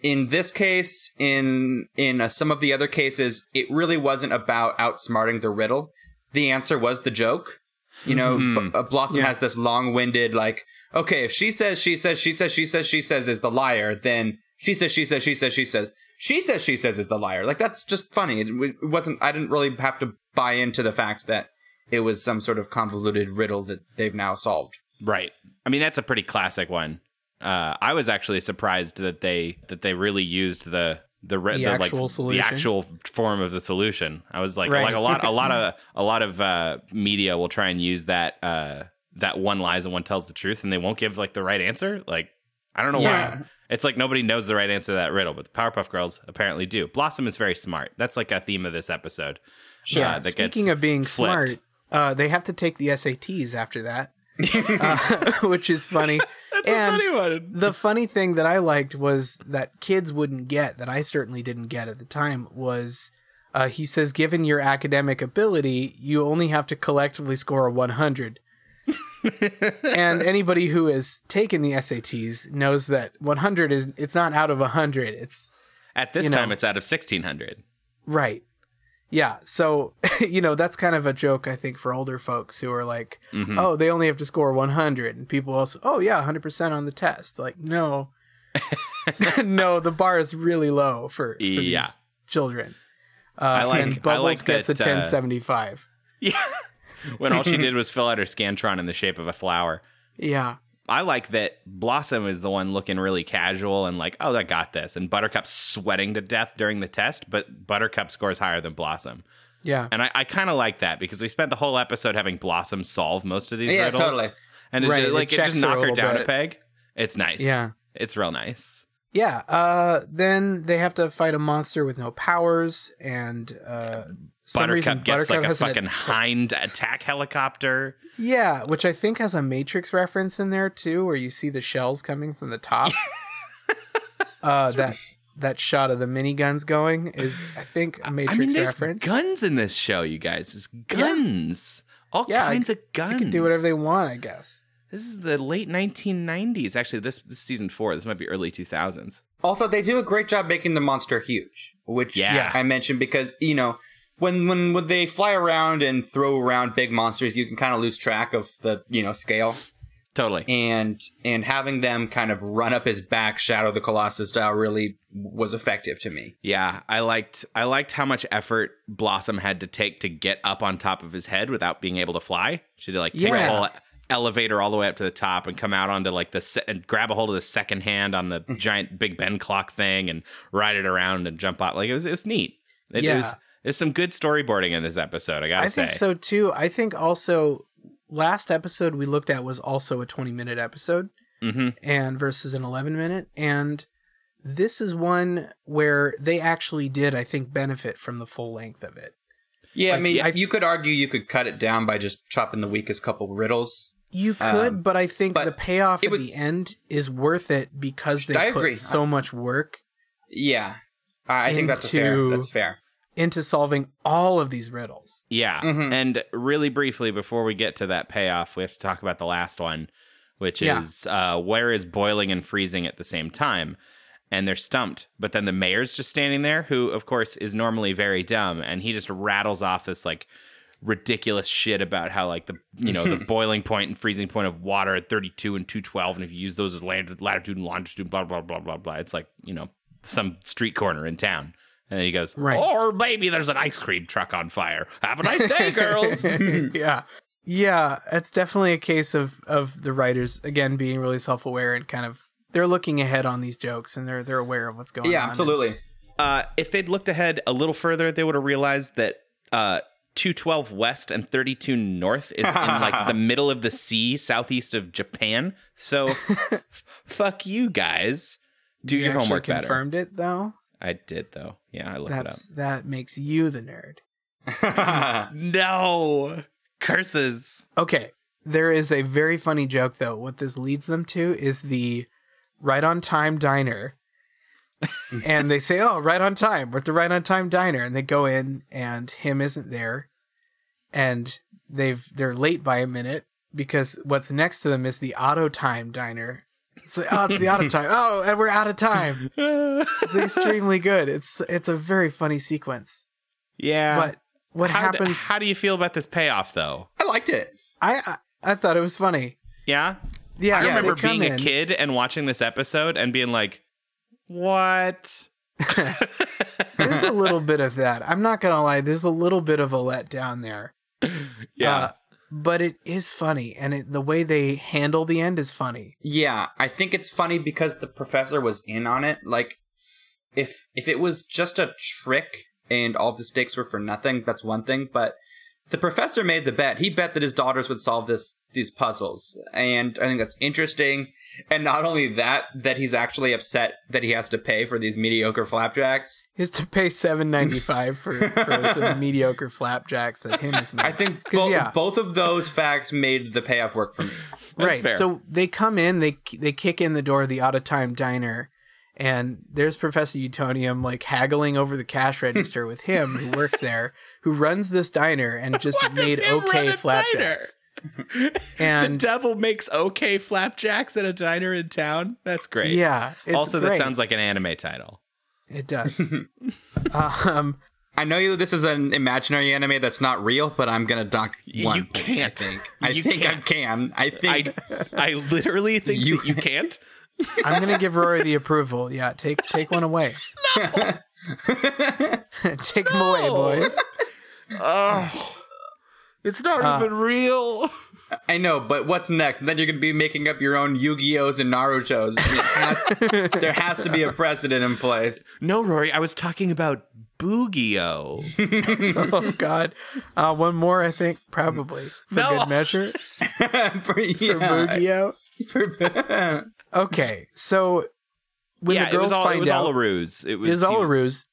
[SPEAKER 3] in this case, in in uh, some of the other cases, it really wasn't about outsmarting the riddle. The answer was the joke. You know, B- uh, Blossom
[SPEAKER 1] Yeah.
[SPEAKER 3] has this long-winded like, okay, if she says, she says, she says, she says, she says is the liar, then she says, she says, she says, she says, she says, she says is the liar. Like that's just funny. It, it wasn't. I didn't really have to buy into the fact that it was some sort of convoluted riddle that they've now solved.
[SPEAKER 2] Right. I mean, that's a pretty classic one. Uh, I was actually surprised that they that they really used the the, re-
[SPEAKER 1] The
[SPEAKER 2] the,
[SPEAKER 1] actual
[SPEAKER 2] like
[SPEAKER 1] solution.
[SPEAKER 2] the actual form of the solution. I was like
[SPEAKER 1] Right.
[SPEAKER 2] like a lot a lot of a lot of uh, media will try and use that uh, that one lies and one tells the truth, and they won't give like the right answer. Like I don't know
[SPEAKER 3] Yeah.
[SPEAKER 2] why. It's like nobody knows the right answer to that riddle, but the Powerpuff Girls apparently do. Blossom is very smart. That's like a theme of this episode.
[SPEAKER 1] Yeah.
[SPEAKER 2] Uh,
[SPEAKER 1] Speaking of being
[SPEAKER 2] flipped.
[SPEAKER 1] smart, uh, they have to take the SATs after that, uh, which is funny.
[SPEAKER 2] That's
[SPEAKER 1] and
[SPEAKER 2] a funny one.
[SPEAKER 1] the funny thing that I liked was that kids wouldn't get that I certainly didn't get at the time was uh, he says, given your academic ability, you only have to collectively score a 100. and anybody who has taken the SATs knows that 100 is it's not out of 100. It's
[SPEAKER 2] At this
[SPEAKER 1] you know.
[SPEAKER 2] time, it's out of sixteen hundred.
[SPEAKER 1] Right. Yeah. So, you know, that's kind of a joke, I think, for older folks who are like,
[SPEAKER 2] Mm-hmm.
[SPEAKER 1] oh, they only have to score 100. And people also, oh, yeah, 100% on the test. Like, no. no, the bar is really low for, for
[SPEAKER 2] Yeah.
[SPEAKER 1] these children. Uh,
[SPEAKER 2] I like-
[SPEAKER 1] and
[SPEAKER 2] I
[SPEAKER 1] Bubbles
[SPEAKER 2] like
[SPEAKER 1] gets
[SPEAKER 2] that,
[SPEAKER 1] a
[SPEAKER 2] uh,
[SPEAKER 1] 1075.
[SPEAKER 2] Yeah. when all she did was fill out her Scantron in the shape of a flower.
[SPEAKER 1] Yeah.
[SPEAKER 2] I like that Blossom is the one looking really casual and like, oh, I got this. And Buttercup's sweating to death during the test, but Buttercup scores higher than Blossom.
[SPEAKER 1] Yeah.
[SPEAKER 2] And I, I kind of like that because we spent the whole episode having Blossom solve most of these
[SPEAKER 3] Yeah,
[SPEAKER 2] riddles.
[SPEAKER 3] totally.
[SPEAKER 2] And it
[SPEAKER 1] Right,
[SPEAKER 2] just,
[SPEAKER 1] it
[SPEAKER 2] like it
[SPEAKER 1] checks
[SPEAKER 2] just
[SPEAKER 1] her
[SPEAKER 2] knocked her
[SPEAKER 1] little
[SPEAKER 2] down
[SPEAKER 1] bit.
[SPEAKER 2] a peg. It's nice.
[SPEAKER 1] Yeah.
[SPEAKER 2] It's real nice.
[SPEAKER 1] Yeah. Uh, then they have to fight a monster with no powers. And uh, some
[SPEAKER 2] Buttercup
[SPEAKER 1] reason
[SPEAKER 2] gets
[SPEAKER 1] Buttercup
[SPEAKER 2] like a
[SPEAKER 1] has an
[SPEAKER 2] fucking
[SPEAKER 1] atta-
[SPEAKER 2] hind attack helicopter.
[SPEAKER 1] Yeah, which I think has a Matrix reference in there too, where you see the shells coming from the top. uh, that that shot of the miniguns going is, I think, a Matrix
[SPEAKER 2] I mean, there's
[SPEAKER 1] reference.
[SPEAKER 2] guns in this show, you guys. There's guns. All
[SPEAKER 1] Yeah,
[SPEAKER 2] kinds
[SPEAKER 1] I-
[SPEAKER 2] of guns.
[SPEAKER 1] They can do whatever they want, I guess.
[SPEAKER 2] This is the late 1990s. Actually, this, this is season four. This might be early 2000s.
[SPEAKER 3] Also, they do a great job making the monster huge, which
[SPEAKER 2] Yeah.
[SPEAKER 3] I mentioned because you know when when when they fly around and throw around big monsters, you can kind of lose track of the you know scale,
[SPEAKER 2] Totally.
[SPEAKER 3] and and having them kind of run up his back, Shadow the Colossus style, really was effective to me.
[SPEAKER 2] Yeah, I liked I liked how much effort Blossom had to take to get up on top of his head without being able to fly. She to like take
[SPEAKER 1] Yeah.
[SPEAKER 2] a whole elevator all the way up to the top and come out onto like the se- and grab a hold of the second hand on the giant Big Ben clock thing and ride it around and jump out. Like it was it was neat. It,
[SPEAKER 1] Yeah.
[SPEAKER 2] was there's some good storyboarding in this episode. I gotta
[SPEAKER 1] I
[SPEAKER 2] say.
[SPEAKER 1] think so too. I think also last episode we looked at was also a 20 minute episode
[SPEAKER 2] hmm
[SPEAKER 1] and versus an 11 minute and this is one where they actually did I think benefit from the full length of it.
[SPEAKER 3] Yeah, I mean,
[SPEAKER 1] yeah, I-
[SPEAKER 3] you could argue you could cut it down by just chopping the weakest couple riddles.
[SPEAKER 1] You could,
[SPEAKER 3] Um,
[SPEAKER 1] but I think
[SPEAKER 3] but
[SPEAKER 1] the payoff at
[SPEAKER 3] was-
[SPEAKER 1] the end is worth it because they
[SPEAKER 3] I
[SPEAKER 1] put
[SPEAKER 3] agree.
[SPEAKER 1] so much work
[SPEAKER 3] Yeah, I I think that's fair. That's fair.
[SPEAKER 1] Into solving all of these riddles.
[SPEAKER 2] Yeah.
[SPEAKER 3] Mhm.
[SPEAKER 2] And really briefly, before we get to that payoff, we have to talk about the last one, which
[SPEAKER 1] Yeah.
[SPEAKER 2] is uh, where is boiling and freezing at the same time? And they're stumped. But then the mayor's just standing there, who, of course, is normally very dumb. And he just rattles off this, like, ridiculous shit about how, like, the, you know, the boiling point and freezing point of water at 32 and 212. And if you use those as lat- latitude and longitude, blah, blah, blah, blah, blah. It's like, you know, some street corner in town. And then he goes,
[SPEAKER 1] Right.
[SPEAKER 2] or maybe there's an ice cream truck on fire. Have a nice day, girls.
[SPEAKER 1] yeah. Yeah, it's definitely a case of of the writers again being really self aware and kind of they're looking ahead on these jokes and they're they're aware of what's going
[SPEAKER 3] Yeah,
[SPEAKER 1] on.
[SPEAKER 3] Yeah, absolutely.
[SPEAKER 2] Uh, if they'd looked ahead a little further, they would have realized that uh, 212 West and 32 North is in like the middle of the sea, southeast of Japan. So, f- fuck you guys. Do
[SPEAKER 1] You
[SPEAKER 2] your
[SPEAKER 1] actually
[SPEAKER 2] homework better.
[SPEAKER 1] confirmed it though.
[SPEAKER 2] I did though. Yeah, I looked
[SPEAKER 1] That's it up. that makes you the nerd.
[SPEAKER 2] No curses.
[SPEAKER 1] Okay, there is a very funny joke though. What this leads them to is the right on time diner. and they say, "Oh, right on time. We're at the right on time diner." And they go in and him isn't there. And they've they're late by a minute because what's next to them is the auto time diner. It's like, "Oh, it's the auto time. Oh, and we're out of time." It's extremely good. It's it's a very funny sequence.
[SPEAKER 2] Yeah.
[SPEAKER 1] But what
[SPEAKER 2] how, d-
[SPEAKER 1] happens
[SPEAKER 2] how do you feel about this payoff though?
[SPEAKER 3] I liked it.
[SPEAKER 1] I, I I thought it was funny.
[SPEAKER 2] Yeah.
[SPEAKER 1] Yeah,
[SPEAKER 2] I
[SPEAKER 1] they
[SPEAKER 2] remember
[SPEAKER 1] come
[SPEAKER 2] being a kid and watching this episode and being like, "What?"
[SPEAKER 1] There's a little bit of that. I'm not gonna lie. There's a little bit of a letdown there.
[SPEAKER 2] Yeah.
[SPEAKER 1] Uh, but it is funny, and it, the way they handle the end is funny.
[SPEAKER 3] Yeah, I think it's funny because the professor was in on it. Like, if if it was just a trick and all the stakes were for nothing, that's one thing. But the professor made the bet. He bet that his daughters would solve this these puzzles, and I think that's interesting. And not only that, that he's actually upset that he has to pay for these mediocre flapjacks.
[SPEAKER 1] He has to pay seven ninety five for, for some mediocre flapjacks that him has made.
[SPEAKER 3] I think
[SPEAKER 1] 'Cause,
[SPEAKER 3] bo-
[SPEAKER 1] yeah.
[SPEAKER 3] both of those facts made the payoff work for me.
[SPEAKER 1] right.
[SPEAKER 2] fair.
[SPEAKER 1] So they come in, they they kick in the door of the out of time diner, and there's Professor Utonium like haggling over the cash register with him who works there, who runs this diner and just made
[SPEAKER 2] him run
[SPEAKER 1] okay
[SPEAKER 2] a
[SPEAKER 1] flapjacks.
[SPEAKER 2] the devil makes okay flapjacks at a diner in town. That's great.
[SPEAKER 1] yeah, it's
[SPEAKER 2] also, that sounds like an anime title.
[SPEAKER 1] it does. um,
[SPEAKER 3] I know you. This is an imaginary anime that's not real, but I'm gonna dock one.
[SPEAKER 2] You
[SPEAKER 3] one.
[SPEAKER 2] can't.
[SPEAKER 3] I think. I
[SPEAKER 2] You
[SPEAKER 3] think I
[SPEAKER 2] can't.
[SPEAKER 3] can. I
[SPEAKER 2] I,
[SPEAKER 3] think.
[SPEAKER 2] I literally think
[SPEAKER 3] You-
[SPEAKER 2] that you can't.
[SPEAKER 1] I'm gonna give Rory the approval. Yeah, take take one away. No. take him away, boys.
[SPEAKER 2] Oh, it's not
[SPEAKER 1] Uh,
[SPEAKER 2] even real.
[SPEAKER 3] I know, but what's next? And then you're gonna be making up your own Yu-Gi-Ohs and Naruto's. And has- there has to be a precedent in place.
[SPEAKER 2] No, Rory, I was talking about Boogio.
[SPEAKER 1] Oh God, uh, one more. I think probably for
[SPEAKER 2] No.
[SPEAKER 1] good measure
[SPEAKER 3] for
[SPEAKER 1] for
[SPEAKER 3] yeah,
[SPEAKER 1] Bugio. Okay, so when
[SPEAKER 2] yeah,
[SPEAKER 1] the
[SPEAKER 2] it
[SPEAKER 1] girls
[SPEAKER 2] was all
[SPEAKER 1] find
[SPEAKER 2] it was
[SPEAKER 1] out,
[SPEAKER 2] all a ruse. It was,
[SPEAKER 1] it was all a ruse.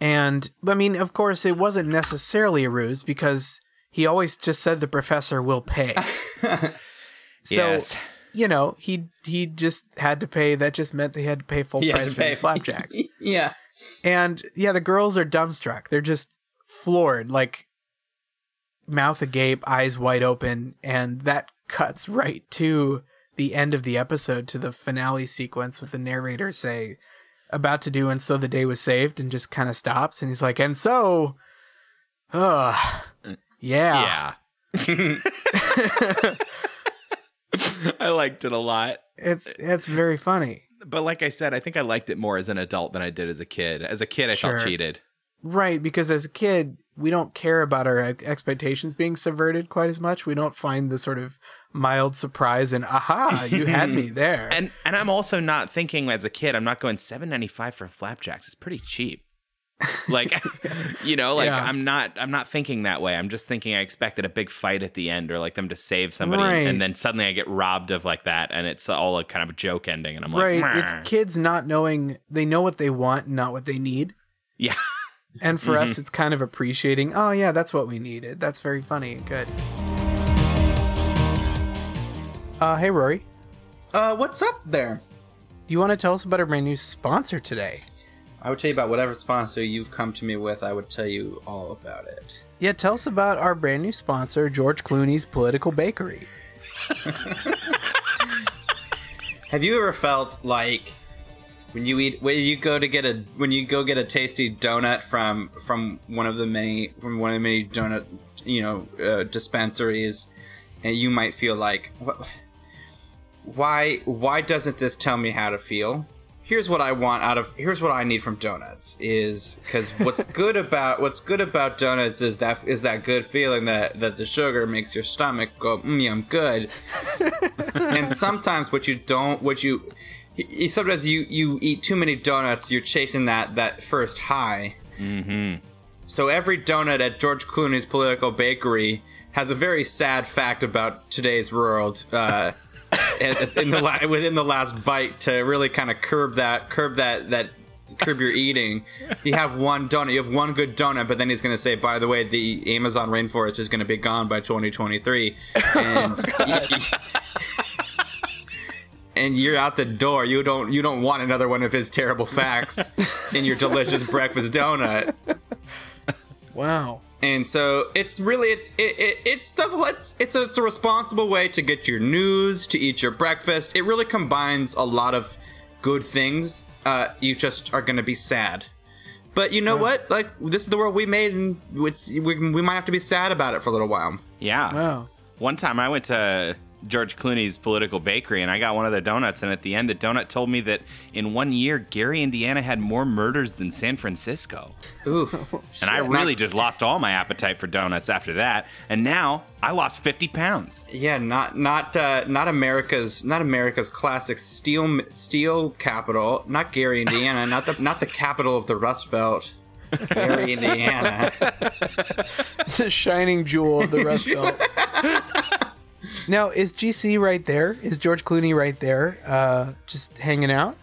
[SPEAKER 1] And I mean, of course, it wasn't necessarily a ruse because he always just said the professor will pay. so
[SPEAKER 2] Yes.
[SPEAKER 1] you know, he he just had to pay. That just meant they had to pay full
[SPEAKER 3] He
[SPEAKER 1] price for
[SPEAKER 3] pay.
[SPEAKER 1] these flapjacks.
[SPEAKER 3] yeah.
[SPEAKER 1] and yeah, the girls are dumbstruck. They're just floored, like mouth agape, eyes wide open, and that cuts right to the end of the episode to the finale sequence with the narrator say about to do and so the day was saved and just kind of stops and he's like and so uh yeah,
[SPEAKER 2] Yeah. I liked it a lot.
[SPEAKER 1] it's it's very funny
[SPEAKER 2] But like I said, I think I liked it more as an adult than I did as a kid. As a kid, I
[SPEAKER 1] Sure.
[SPEAKER 2] felt cheated.
[SPEAKER 1] right because as a kid we don't care about our expectations being subverted quite as much we don't find the sort of mild surprise and aha you had me there
[SPEAKER 2] And and I'm also not thinking as a kid, I'm not going 7.95 for flapjacks. It's pretty cheap. Like you know, like
[SPEAKER 1] Yeah.
[SPEAKER 2] I'm not I'm not thinking that way. I'm just thinking I expected a big fight at the end or like them to save somebody
[SPEAKER 1] Right.
[SPEAKER 2] and then suddenly I get robbed of like that and it's all a kind of a joke ending and I'm like
[SPEAKER 1] right
[SPEAKER 2] it's
[SPEAKER 1] kids not knowing they know what they want not what they need
[SPEAKER 2] Yeah.
[SPEAKER 1] And for
[SPEAKER 2] Mm-hmm.
[SPEAKER 1] us it's kind of appreciating oh yeah that's what we needed that's very funny and good uh hey rory
[SPEAKER 3] Uh, what's up there?
[SPEAKER 1] do you want to tell us about our brand new sponsor today
[SPEAKER 3] I would tell you about whatever sponsor you've come to me with. I would tell you all about it.
[SPEAKER 1] yeah tell us about our brand new sponsor george clooney's political bakery
[SPEAKER 3] Have you ever felt like when you eat when you go to get a when you go get a tasty donut from from one of the many from one of the many donut you know uh, dispensaries, and you might feel like what, why why doesn't this tell me how to feel? here's what I want out of here's what I need from donuts is because what's good about what's good about donuts is that is that good feeling that that the sugar makes your stomach go mm, I'm good, and sometimes what you don't what you sometimes you you eat too many donuts you're chasing that that first high. Mm-hmm. So every donut at George Clooney's Political Bakery has a very sad fact about today's world. Uh, in the la- within the last bite to really kind of curb that curb that that curb your eating. You have one donut. You have one good donut, but then he's going to say, by the way, the Amazon rainforest is going to be gone by 2023, and. and you're out the door. You don't you don't want another one of his terrible facts in your delicious breakfast donut.
[SPEAKER 1] Wow.
[SPEAKER 3] And so it's really it's it it, it does it's it's a, it's a responsible way to get your news, to eat your breakfast. It really combines a lot of good things. Uh, you just are going to be sad. But you know what? Like this is the world we made, and it's, we, we might have to be sad about it for a little while.
[SPEAKER 2] Yeah.
[SPEAKER 1] Wow.
[SPEAKER 2] One time I went to George Clooney's political bakery and I got one of the donuts and at the end the donut told me that in one year Gary, Indiana had more murders than San Francisco.
[SPEAKER 3] Oof.
[SPEAKER 2] And I really just lost all my appetite for donuts after that. And now I lost 50 pounds.
[SPEAKER 3] yeah, not not uh, not America's not America's classic steel steel capital. Not Gary, Indiana. not the not the capital of the Rust Belt. Gary, Indiana.
[SPEAKER 1] the shining jewel of the Rust Belt. Now, is GC right there? Is George Clooney right there? Uh, just hanging out?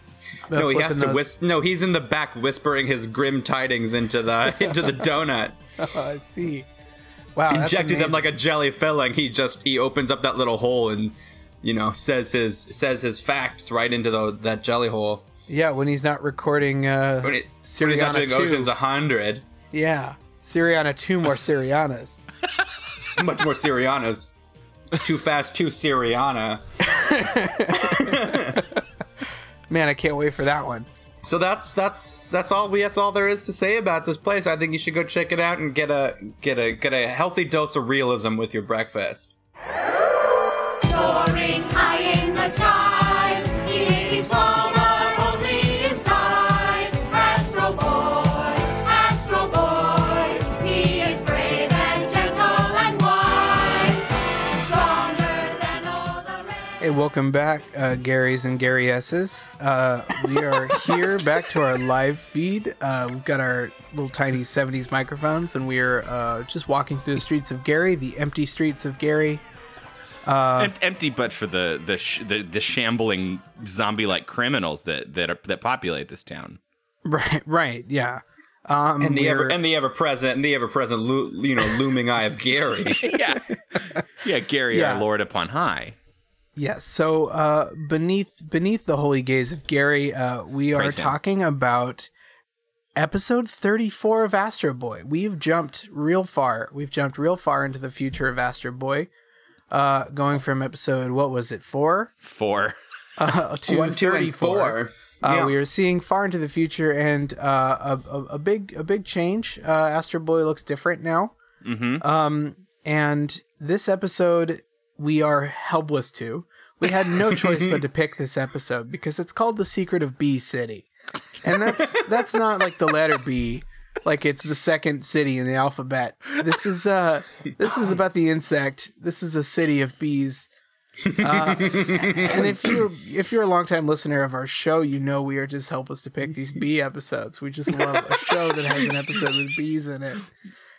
[SPEAKER 1] Uh,
[SPEAKER 3] No, he has to
[SPEAKER 1] those-
[SPEAKER 3] whis- No, he's in the back whispering his grim tidings into the into the donut,
[SPEAKER 1] Oh, I see. Wow,
[SPEAKER 3] injecting them like a jelly filling. He just he opens up that little hole and you know says his says his facts right into the, that jelly hole.
[SPEAKER 1] yeah. When he's not recording uh,
[SPEAKER 3] when, it, when he's not doing
[SPEAKER 1] two.
[SPEAKER 3] Ocean's a hundred,
[SPEAKER 1] yeah, Syriana two more Syrianas.
[SPEAKER 3] much more Syrianas. Too fast, too Syriana.
[SPEAKER 1] Man, I can't wait for that one.
[SPEAKER 3] So that's that's that's all we that's all there is to say about this place. I think you should go check it out and get a get a get a healthy dose of realism with your breakfast.
[SPEAKER 5] Soaring high in the skies,
[SPEAKER 1] welcome back, uh, Gary's and Gary S's. Uh, we are here back to our live feed. Uh, we've got our little tiny 70s microphones, and we are uh, just walking through the streets of Gary, the empty streets of Gary.
[SPEAKER 2] Em- empty, but for the the sh- the, the shambling zombie-like criminals that that are, that populate this town.
[SPEAKER 1] Right, right, yeah. Um,
[SPEAKER 3] And the ever
[SPEAKER 1] we're-
[SPEAKER 3] and the ever present and the ever present lo- you know looming eye of Gary.
[SPEAKER 2] Yeah, yeah. Gary,
[SPEAKER 1] Yeah.
[SPEAKER 2] our Lord upon high.
[SPEAKER 1] Yes. So uh, beneath beneath the holy gaze of Gary, uh, we are
[SPEAKER 2] Praise him.
[SPEAKER 1] talking about episode 34 of Astro Boy. We've jumped real far. We've jumped real far into the future of Astro Boy. Uh, going from episode what was it four
[SPEAKER 2] For
[SPEAKER 1] uh, to
[SPEAKER 3] One, two,
[SPEAKER 1] 34.
[SPEAKER 3] four.
[SPEAKER 1] Uh,
[SPEAKER 3] Yeah.
[SPEAKER 1] We are seeing far into the future, and uh, a, a, a big a big change. Uh, Astro Boy looks different now. Mm-hmm. Um, and this episode we are helpless to. We had no choice but to pick this episode because it's called "The Secret of Bee City," and that's that's not like the letter B, like it's the second city in the alphabet. This is uh this is about the insect. This is a city of bees. Uh, and if you're if you're a longtime listener of our show, you know we are just helpless to pick these bee episodes. We just love a show that has an episode with bees in it,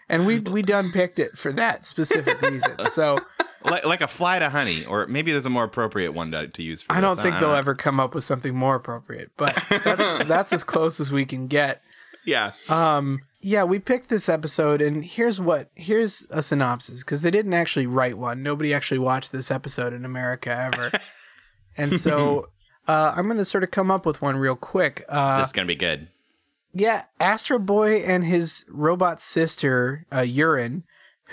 [SPEAKER 1] and we we done picked it for that specific reason. So
[SPEAKER 2] like like a fly to honey, or maybe there's a more appropriate one to, to use. For
[SPEAKER 1] I don't
[SPEAKER 2] this.
[SPEAKER 1] think they'll ever come up with something more appropriate, but that's that's as close as we can get.
[SPEAKER 2] Yeah,
[SPEAKER 1] Yeah, we picked this episode, and here's what here's a synopsis because they didn't actually write one. Nobody actually watched this episode in America ever, and so uh, I'm going to sort of come up with one real quick. Uh,
[SPEAKER 2] this is gonna be good.
[SPEAKER 1] yeah, Astro Boy and his robot sister, uh, Urine,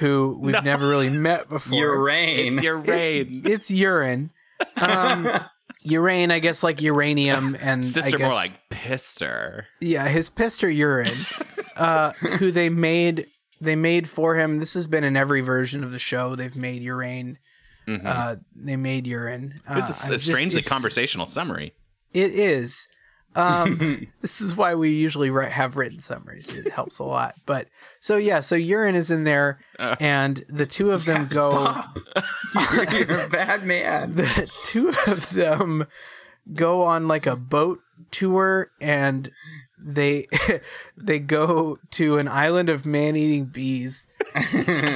[SPEAKER 1] who we've never really met before.
[SPEAKER 3] Urane.
[SPEAKER 2] It's your raid.
[SPEAKER 1] It's, it's urine. Um, urane, I guess, like uranium, and
[SPEAKER 2] Sister
[SPEAKER 1] I guess,
[SPEAKER 2] more like pister.
[SPEAKER 1] yeah, his pister urine, uh, who they made they made for him. This has been in every version of the show. They've made urine. Uh, they made urine. Uh,
[SPEAKER 2] This is a strangely
[SPEAKER 1] it's-
[SPEAKER 2] conversational summary.
[SPEAKER 1] It is, Um, this is why we usually write, have written summaries. It helps a lot. But so yeah, so urine is in there, and the two of them go.
[SPEAKER 3] Stop. you're, you're a bad man.
[SPEAKER 1] The two of them go on like a boat tour, and they they go to an island of man-eating bees,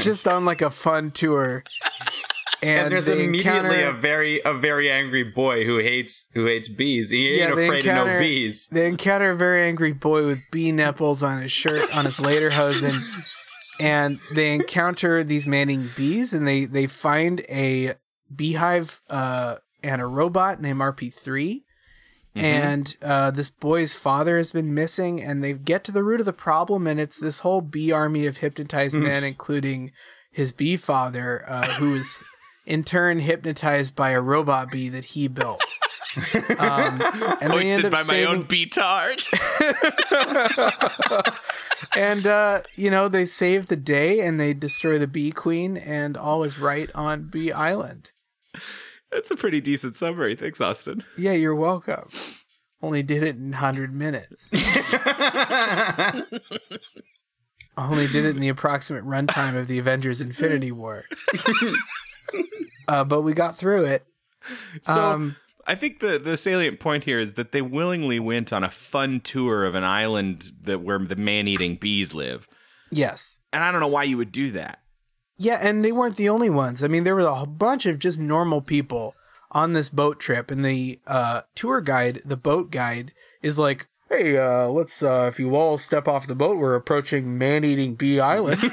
[SPEAKER 1] just on like a fun tour. And,
[SPEAKER 3] And there's immediately
[SPEAKER 1] encounter-
[SPEAKER 3] a very a very angry boy who hates who hates bees. He ain't
[SPEAKER 1] Yeah,
[SPEAKER 3] afraid of no bees.
[SPEAKER 1] They encounter a very angry boy with bee nipples on his shirt, on his later lederhosen, and they encounter these manning bees, and they they find a beehive uh, and a robot named RP3. And uh, this boy's father has been missing, and they get to the root of the problem, and it's this whole bee army of hypnotized men, including his bee father, uh, who is in turn hypnotized by a robot bee that he built. Um, and they end
[SPEAKER 2] Hoisted
[SPEAKER 1] up
[SPEAKER 2] by my
[SPEAKER 1] saving,
[SPEAKER 2] own beatard.
[SPEAKER 1] and uh, you know they save the day and they destroy the bee queen, and all is right on Bee Island.
[SPEAKER 2] That's a pretty decent summary. Thanks, Austin.
[SPEAKER 1] Yeah, you're welcome. Only did it in hundred minutes. Only did it in the approximate runtime of the Avengers: Infinity War. uh, but we got through it.
[SPEAKER 2] So
[SPEAKER 1] Um,
[SPEAKER 2] I think the the salient point here is that they willingly went on a fun tour of an island that where the man eating bees live,
[SPEAKER 1] Yes.
[SPEAKER 2] and I don't know why you would do that.
[SPEAKER 1] Yeah, and they weren't the only ones. I mean, there was a whole bunch of just normal people on this boat trip, and the uh, tour guide, the boat guide, is like, "Hey, uh, let's uh, if you all step off the boat, we're approaching man-eating bee island."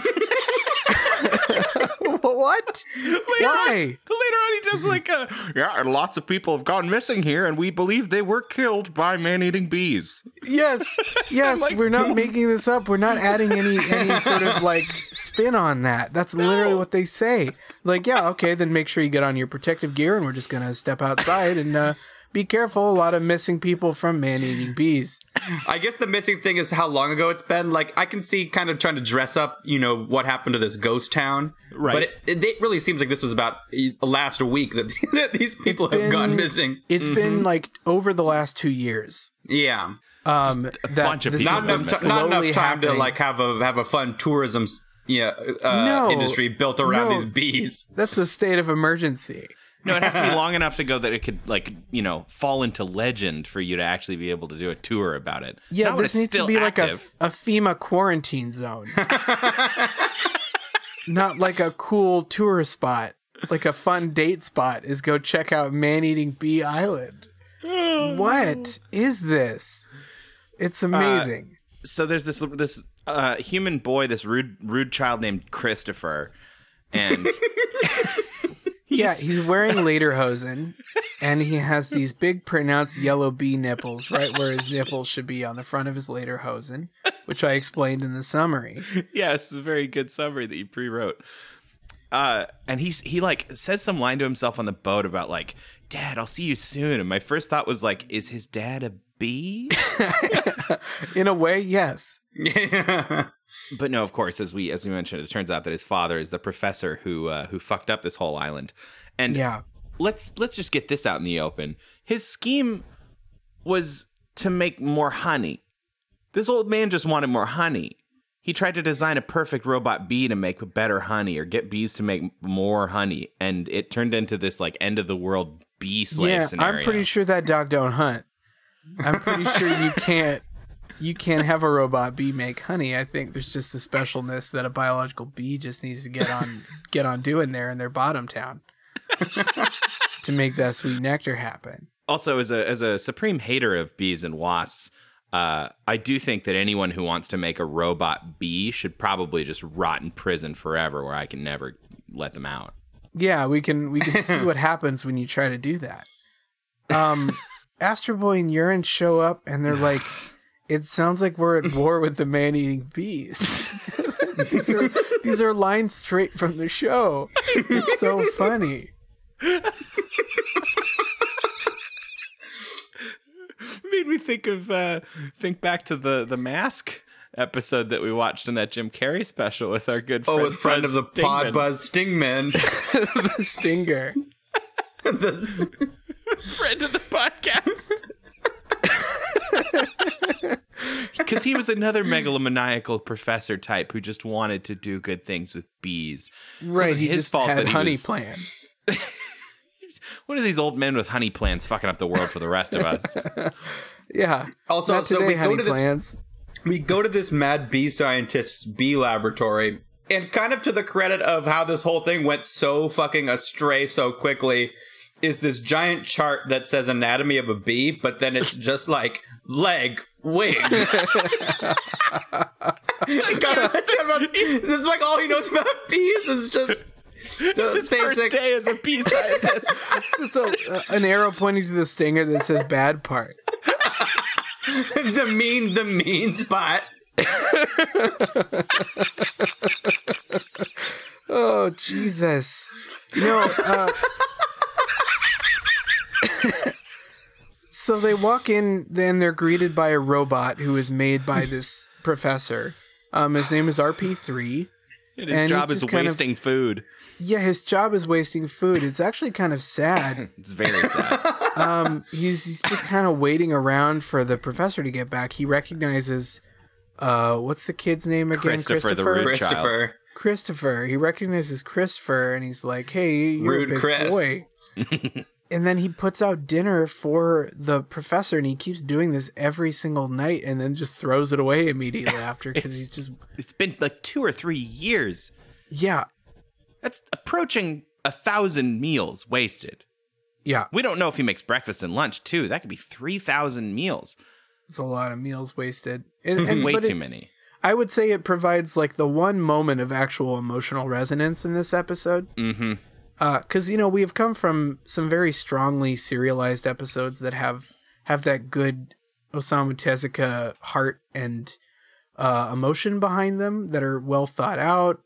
[SPEAKER 1] what? Why?
[SPEAKER 2] Later on, he does like a yeah. and Lots of people have gone missing here, and we believe they were killed by man-eating bees.
[SPEAKER 1] Yes, yes.
[SPEAKER 2] like-
[SPEAKER 1] we're not making this up. We're not adding any any sort of like spin on that. That's literally what they say. Like, yeah, okay, then make sure you get on your protective gear, and we're just gonna step outside and uh, be careful. A lot of missing people from man-eating bees.
[SPEAKER 3] I guess the missing thing is how long ago it's been. Like I can see kind of trying to dress up, you know, what happened to this ghost town.
[SPEAKER 2] Right.
[SPEAKER 3] But it, it, it really seems like this was about last week that, that these people have
[SPEAKER 1] been-
[SPEAKER 3] gone missing.
[SPEAKER 1] It's been like over the last two years.
[SPEAKER 3] Yeah.
[SPEAKER 1] Um, that
[SPEAKER 2] bunch of people
[SPEAKER 1] has
[SPEAKER 3] Not
[SPEAKER 2] been
[SPEAKER 1] been
[SPEAKER 3] enough, ti- not enough time to like have a have a fun tourism yeah uh,
[SPEAKER 1] No.
[SPEAKER 3] industry built around
[SPEAKER 1] No.
[SPEAKER 3] these bees.
[SPEAKER 1] That's a state of emergency.
[SPEAKER 2] No, it has to be long enough to go that it could like you know fall into legend for you to actually be able to do a tour about it.
[SPEAKER 1] Yeah,
[SPEAKER 2] Not
[SPEAKER 1] this needs to be
[SPEAKER 2] active.
[SPEAKER 1] like a, a FEMA quarantine zone. Not like a cool tour spot. Like a fun date spot is go check out Man Eating Bee Island. What is this? It's amazing.
[SPEAKER 2] so there's this this uh, human boy, this rude rude child named Christopher, and
[SPEAKER 1] yeah, he's wearing lederhosen and he has these big pronounced yellow bee nipples right where his nipples should be on the front of his lederhosen, which I explained in the summary.
[SPEAKER 2] yes, a very good summary that you pre-wrote. Uh, and he's he like says some line to himself on the boat about like, "Dad, I'll see you soon." And my first thought was like, "Is his dad a bee?"
[SPEAKER 1] In a way, yes.
[SPEAKER 2] But no, of course, as we as we mentioned, it turns out that his father is the professor who uh, who fucked up this whole island. And
[SPEAKER 1] Yeah.
[SPEAKER 2] let's let's just get this out in the open. His scheme was to make more honey. This old man just wanted more honey. He tried to design a perfect robot bee to make better honey or get bees to make more honey, and it turned into this like end of the world bee slave
[SPEAKER 1] yeah,
[SPEAKER 2] scenario.
[SPEAKER 1] I'm pretty sure that dog don't hunt. I'm pretty sure you can't you can't have a robot bee make honey. I think there's just a specialness that a biological bee just needs to get on get on doing there in their bottom town to make that sweet nectar happen.
[SPEAKER 2] also as a as a supreme hater of bees and wasps uh, I do think that anyone who wants to make a robot bee should probably just rot in prison forever, where I can never let them out.
[SPEAKER 1] Yeah, we can we can see what happens when you try to do that. Um Astro Boy and Urine show up and they're like it sounds like we're at war with the man eating bees. these are these are lines straight from the show. It's so funny.
[SPEAKER 2] Made me think of uh, think back to the the mask episode that we watched in that Jim Carrey special with our good friend
[SPEAKER 3] Oh, with friend
[SPEAKER 2] Buzz
[SPEAKER 3] of the
[SPEAKER 2] Stingman.
[SPEAKER 3] pod, Buzz Stingman.
[SPEAKER 1] the stinger.
[SPEAKER 3] This-
[SPEAKER 2] friend of the podcast. because he was another megalomaniacal professor type who just wanted to do good things with bees.
[SPEAKER 1] right.
[SPEAKER 2] wasn't
[SPEAKER 1] He
[SPEAKER 2] his
[SPEAKER 1] just
[SPEAKER 2] fault
[SPEAKER 1] had
[SPEAKER 2] that he
[SPEAKER 1] honey
[SPEAKER 2] was-
[SPEAKER 1] plans.
[SPEAKER 2] What are these old men with honey plans fucking up the world for the rest of us?
[SPEAKER 1] Yeah.
[SPEAKER 3] Also,
[SPEAKER 1] Not
[SPEAKER 3] so
[SPEAKER 1] today,
[SPEAKER 3] we go
[SPEAKER 1] honey
[SPEAKER 3] to this
[SPEAKER 1] plans.
[SPEAKER 3] we go to this mad bee scientist's bee laboratory and kind of to the credit of how this whole thing went so fucking astray so quickly is this giant chart that says anatomy of a bee but then it's just like leg wing It's got- it's like all he knows about bees is just just
[SPEAKER 2] His first
[SPEAKER 3] basic
[SPEAKER 2] day as a bee scientist.
[SPEAKER 1] Just a, an arrow pointing to the stinger that says bad part.
[SPEAKER 3] the mean the mean spot
[SPEAKER 1] Oh Jesus! Know, uh, so they walk in, then they're greeted by a robot who is made by this professor. Um, his name is RP three.
[SPEAKER 2] And his
[SPEAKER 1] And
[SPEAKER 2] job is
[SPEAKER 1] just kind of-
[SPEAKER 2] wasting food.
[SPEAKER 1] Yeah, his job is wasting food. It's actually kind of sad.
[SPEAKER 2] It's very sad.
[SPEAKER 1] Um, he's he's just kind of waiting around for the professor to get back. He recognizes, uh, what's the kid's name again?
[SPEAKER 2] Christopher the rude
[SPEAKER 3] christopher
[SPEAKER 1] Christopher. He recognizes Christopher and he's like, "Hey, you're
[SPEAKER 3] Rude
[SPEAKER 1] a big
[SPEAKER 3] Chris."
[SPEAKER 1] boy." and then he puts out dinner for the professor, and he keeps doing this every single night, and then just throws it away immediately after because he's just
[SPEAKER 2] it's been like two or three years.
[SPEAKER 1] yeah,
[SPEAKER 2] That's approaching a thousand meals wasted.
[SPEAKER 1] yeah.
[SPEAKER 2] We don't know if he makes breakfast and lunch too. That could be three thousand meals.
[SPEAKER 1] It's a lot of meals wasted, and, and
[SPEAKER 2] Way too
[SPEAKER 1] it-
[SPEAKER 2] many.
[SPEAKER 1] I would say it provides like the one moment of actual emotional resonance in this episode.
[SPEAKER 2] Mm-hmm.
[SPEAKER 1] Because you know we have come from some very strongly serialized episodes that have have that good Osamu Tezuka heart and uh, emotion behind them that are well thought out.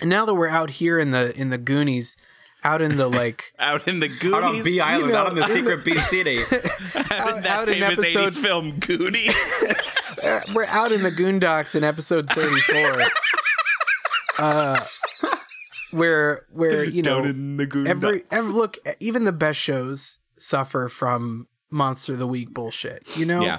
[SPEAKER 1] And now that we're out here in the in the Goonies, out in the like
[SPEAKER 2] Out in the Goonies.
[SPEAKER 3] out on bee island
[SPEAKER 1] know,
[SPEAKER 3] out on the
[SPEAKER 1] in the-
[SPEAKER 3] secret bee city
[SPEAKER 2] out in that
[SPEAKER 1] out in episode-
[SPEAKER 2] 80s film Goonies.
[SPEAKER 1] uh, we're out in the Goondocks in episode thirty four. uh, where where you know
[SPEAKER 2] Down in the
[SPEAKER 1] every, every look even the best shows suffer from monster of the week bullshit you know
[SPEAKER 2] Yeah.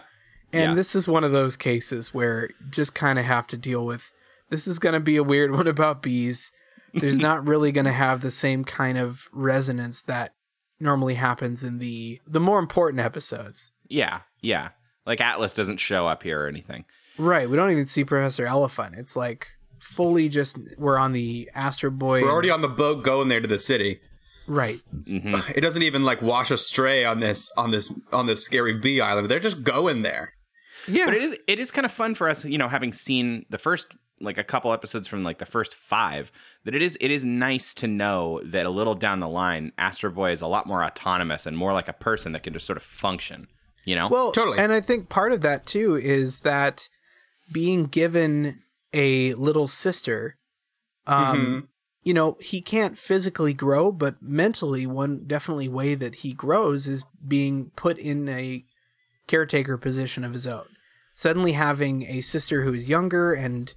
[SPEAKER 1] and
[SPEAKER 2] Yeah.
[SPEAKER 1] this is one of those cases where you just kind of have to deal with this is going to be a weird one about bees there's not really going to have the same kind of resonance that normally happens in the the more important episodes
[SPEAKER 2] Yeah, yeah. Like Atlas doesn't show up here or anything.
[SPEAKER 1] right we don't even see professor elephant it's like fully just we're on the astro boy
[SPEAKER 3] we're already on the boat going there to the city
[SPEAKER 1] right mm-hmm.
[SPEAKER 3] it doesn't even like wash astray on this on this on this scary bee island they're just going there
[SPEAKER 1] yeah
[SPEAKER 2] But it is it is kind of fun for us, you know, having seen the first like a couple episodes from like the first five, that it is it is nice to know that a little down the line, Astro Boy is a lot more autonomous and more like a person that can just sort of function. You know?
[SPEAKER 1] Well,
[SPEAKER 3] Totally.
[SPEAKER 1] And I think part of that too is that being given a little sister, um, you know, he can't physically grow, but mentally, one definitely way that he grows is being put in a caretaker position of his own. Suddenly having a sister who is younger and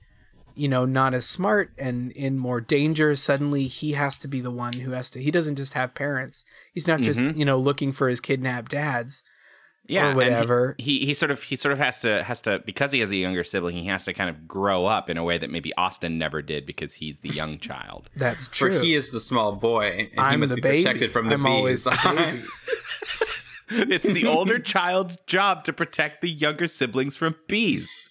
[SPEAKER 1] you know not as smart and in more danger suddenly he has to be the one who has to he doesn't just have parents. He's not just you know looking for his kidnapped dads
[SPEAKER 2] yeah,
[SPEAKER 1] or whatever.
[SPEAKER 2] He, he he sort of he sort of has to has to because he has a younger sibling, he has to kind of grow up in a way that maybe Austin never did because he's the young child.
[SPEAKER 1] that's true.
[SPEAKER 3] for
[SPEAKER 1] true
[SPEAKER 3] he is the small boy and he
[SPEAKER 1] I'm
[SPEAKER 3] must
[SPEAKER 1] the
[SPEAKER 3] be
[SPEAKER 1] baby.
[SPEAKER 3] protected from the
[SPEAKER 1] I'm
[SPEAKER 3] bees
[SPEAKER 1] always the baby.
[SPEAKER 2] it's the older child's job to protect the younger siblings from bees.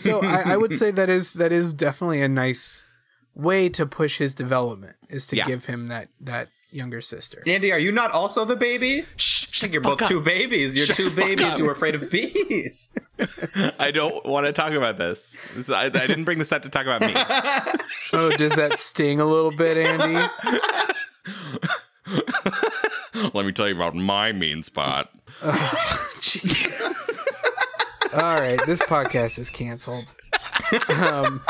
[SPEAKER 1] so I, I would say that is that is definitely a nice way to push his development is to
[SPEAKER 2] Yeah.
[SPEAKER 1] give him that that younger sister.
[SPEAKER 3] Andy, are you not also the baby?
[SPEAKER 2] Shh,
[SPEAKER 3] I
[SPEAKER 2] shut
[SPEAKER 3] you're
[SPEAKER 2] the
[SPEAKER 3] both
[SPEAKER 2] fuck
[SPEAKER 3] two babies. You're
[SPEAKER 2] Shut
[SPEAKER 3] two babies
[SPEAKER 2] up.
[SPEAKER 3] who are afraid of bees.
[SPEAKER 2] I don't want to talk about this. This- I, I didn't bring this up to talk about me.
[SPEAKER 1] Oh, does that sting a little bit, Andy?
[SPEAKER 2] Let me tell you about my mean spot.
[SPEAKER 1] Jesus. All right, this podcast is canceled. Um,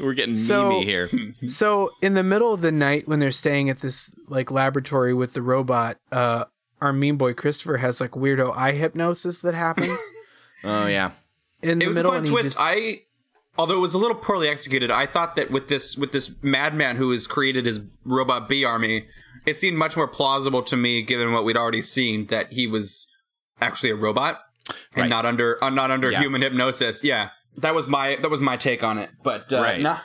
[SPEAKER 2] We're getting
[SPEAKER 1] So-
[SPEAKER 2] memey here.
[SPEAKER 1] so in the middle of the night when they're staying at this like laboratory with the robot, uh, our mean boy Christopher has like weirdo eye hypnosis that happens
[SPEAKER 2] Oh yeah.
[SPEAKER 1] in the
[SPEAKER 3] It was
[SPEAKER 1] middle,
[SPEAKER 3] a fun
[SPEAKER 1] and he
[SPEAKER 3] twist.
[SPEAKER 1] just
[SPEAKER 3] I, although it was a little poorly executed, I thought that with this with this madman who has created his robot bee army, it seemed much more plausible to me, given what we'd already seen, that he was actually a robot. and
[SPEAKER 2] Right.
[SPEAKER 3] not under uh, not under
[SPEAKER 2] Yeah.
[SPEAKER 3] human hypnosis. Yeah, that was my that was my take on it. But uh,
[SPEAKER 2] Right.
[SPEAKER 3] nah,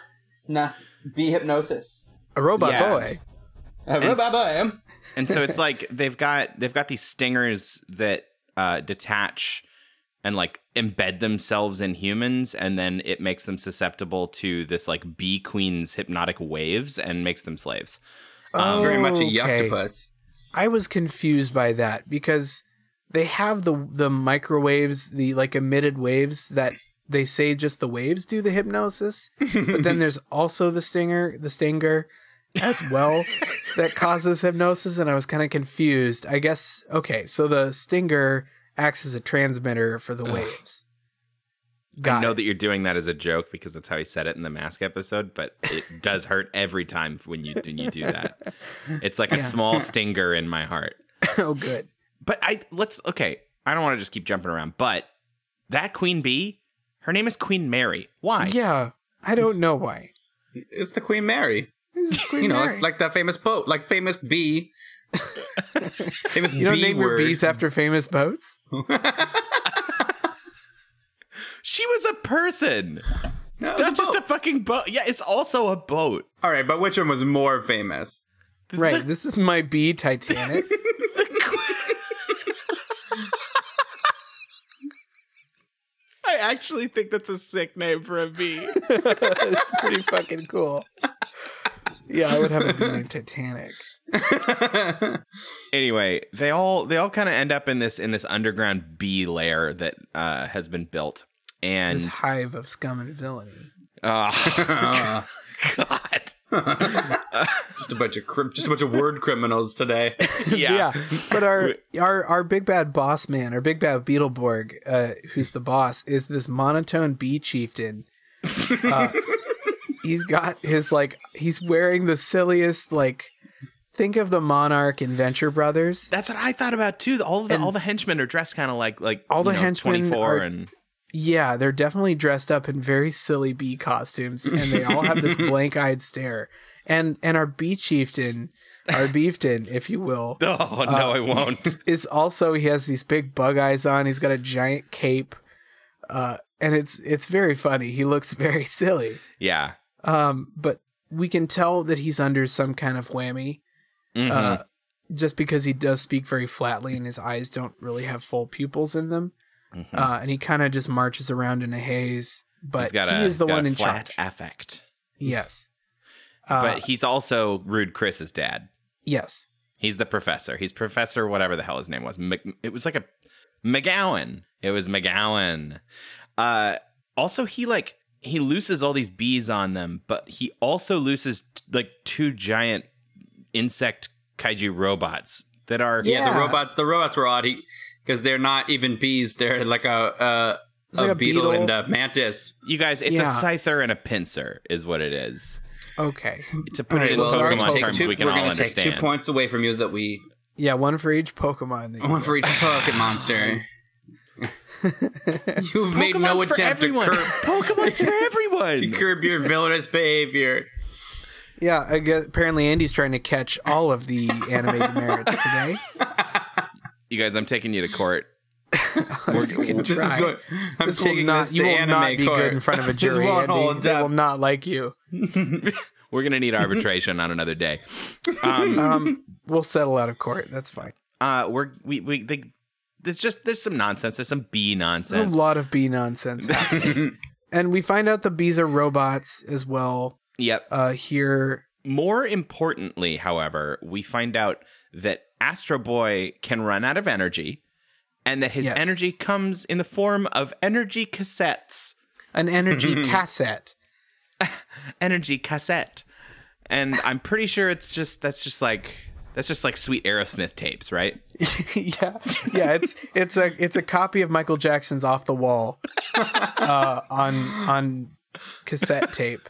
[SPEAKER 3] nah, be hypnosis.
[SPEAKER 1] A robot
[SPEAKER 2] Yeah.
[SPEAKER 1] boy.
[SPEAKER 3] Uh, bye-bye.
[SPEAKER 2] and so it's like they've got they've got these stingers that uh, detach and like embed themselves in humans and then it makes them susceptible to this like bee queen's hypnotic waves and makes them slaves
[SPEAKER 3] It's very much a
[SPEAKER 1] Okay. I was confused by that because they have the the microwaves, the like emitted waves that they say just the waves do the hypnosis, but then there's also the stinger, the stinger as well that causes hypnosis and I was kind of confused. I guess okay, so the stinger acts as a transmitter for the waves. Got
[SPEAKER 2] i know
[SPEAKER 1] it.
[SPEAKER 2] that you're doing that as a joke because that's how he said it in the mask episode but it does hurt every time when you when you do that it's like a small stinger in my heart
[SPEAKER 1] oh good.
[SPEAKER 2] but i let's okay i don't want to just keep jumping around but that queen bee her name is queen mary why
[SPEAKER 1] Yeah, I don't know why.
[SPEAKER 3] It's the Queen Mary.
[SPEAKER 1] This is Queen
[SPEAKER 3] You know,
[SPEAKER 1] Mary.
[SPEAKER 3] like, like that famous boat, like famous bee. famous
[SPEAKER 1] you don't
[SPEAKER 3] bee
[SPEAKER 1] name your bees after famous boats?
[SPEAKER 2] she was a person
[SPEAKER 3] No, it
[SPEAKER 2] That's
[SPEAKER 3] a
[SPEAKER 2] just a fucking boat. Yeah, it's also a boat.
[SPEAKER 3] All right, but which one was more famous?
[SPEAKER 1] Right. This is my bee Titanic.
[SPEAKER 2] I actually think that's a sick name for a bee.
[SPEAKER 1] it's pretty fucking cool. Yeah, I would have a bee named Titanic.
[SPEAKER 2] anyway, they all they all kind of end up in this in this underground bee lair that uh, has been built, and
[SPEAKER 1] This hive of scum and villainy.
[SPEAKER 2] oh god,
[SPEAKER 3] just a bunch of crim- just a bunch of word criminals today.
[SPEAKER 2] yeah.
[SPEAKER 1] But our our our big bad boss man, our big bad Beetleborg, uh, who's the boss, is this monotone bee chieftain. Uh, he's got his like he's wearing the silliest like think of the monarch in Venture Brothers.
[SPEAKER 2] That's what I thought about too. All the all the henchmen are dressed kind of like like
[SPEAKER 1] All the
[SPEAKER 2] know,
[SPEAKER 1] henchmen
[SPEAKER 2] 24
[SPEAKER 1] are-
[SPEAKER 2] and
[SPEAKER 1] Yeah, they're definitely dressed up in very silly bee costumes, and they all have this blank-eyed stare. And and our bee chieftain, our beefton, if you will,
[SPEAKER 2] oh no, I won't.
[SPEAKER 1] is also he has these big bug eyes on. He's got a giant cape, uh, and it's it's very funny. He looks very silly,
[SPEAKER 2] yeah,
[SPEAKER 1] um, but we can tell that he's under some kind of whammy,
[SPEAKER 2] Mhm.
[SPEAKER 1] uh, just because he does speak very flatly, and his eyes don't really have full pupils in them.
[SPEAKER 2] Mm-hmm.
[SPEAKER 1] Uh, and he kind of just marches around in a haze. But
[SPEAKER 2] he's got
[SPEAKER 1] he
[SPEAKER 2] a,
[SPEAKER 1] is the one in
[SPEAKER 2] flat
[SPEAKER 1] charge.
[SPEAKER 2] affect.
[SPEAKER 1] Yes. Uh,
[SPEAKER 2] But he's also Rude Chris's dad.
[SPEAKER 1] yes.
[SPEAKER 2] He's the professor. He's Professor whatever the hell his name was. Mc, it was like a McGowan. It was McGowan. Uh, also, he like he looses all these bees on them, but he also looses t- like two giant insect kaiju robots that are
[SPEAKER 3] Yeah, the robots. The robots were odd because they're not even bees. They're like a
[SPEAKER 1] It's
[SPEAKER 3] a,
[SPEAKER 1] like
[SPEAKER 3] a,
[SPEAKER 1] a
[SPEAKER 3] beetle,
[SPEAKER 1] beetle.
[SPEAKER 3] and a mantis.
[SPEAKER 2] You guys, it's
[SPEAKER 1] Yeah.
[SPEAKER 2] a scyther and a Pinsir, is what it is.
[SPEAKER 1] Okay.
[SPEAKER 2] To put it in
[SPEAKER 3] well, we're
[SPEAKER 2] Pokemon
[SPEAKER 3] gonna take
[SPEAKER 2] terms,
[SPEAKER 3] two,
[SPEAKER 2] we can
[SPEAKER 3] we're
[SPEAKER 2] all understand.
[SPEAKER 3] take two points away from you that we
[SPEAKER 1] Yeah, one for each Pokemon. That
[SPEAKER 3] one for each Pokemon monster. You've made no
[SPEAKER 2] Pokemon's for
[SPEAKER 3] attempt to curb,
[SPEAKER 2] Pokemon's for everyone.
[SPEAKER 3] to curb your villainous behavior.
[SPEAKER 1] Yeah, I guess apparently Andy's trying to catch all of the animated merits today.
[SPEAKER 2] You guys, I'm taking you to court.
[SPEAKER 1] You can
[SPEAKER 3] This is going. I'm
[SPEAKER 1] This will
[SPEAKER 3] taking
[SPEAKER 1] not.
[SPEAKER 3] this to
[SPEAKER 1] You will
[SPEAKER 3] anime
[SPEAKER 1] not be
[SPEAKER 3] court.
[SPEAKER 1] good in front of a jury.
[SPEAKER 3] won't
[SPEAKER 1] Andy. They will not like you.
[SPEAKER 2] We're gonna need arbitration on another day. Um,
[SPEAKER 1] Um, we'll settle out of court. That's fine.
[SPEAKER 2] uh, we're we we they, there's just there's some nonsense. There's some bee
[SPEAKER 1] There's
[SPEAKER 2] nonsense.
[SPEAKER 1] a lot of bee nonsense and we find out the bees are robots as well.
[SPEAKER 2] Yep.
[SPEAKER 1] Uh, here,
[SPEAKER 2] More importantly, however, we find out that Astro Boy can run out of energy, and that his
[SPEAKER 1] Yes.
[SPEAKER 2] energy comes in the form of energy cassettes.
[SPEAKER 1] an energy cassette.
[SPEAKER 2] Energy cassette. And I'm pretty sure it's just that's just like that's just like sweet Aerosmith tapes, right?
[SPEAKER 1] yeah, yeah. It's it's a it's a copy of Michael Jackson's "Off the Wall" uh, on on cassette tape.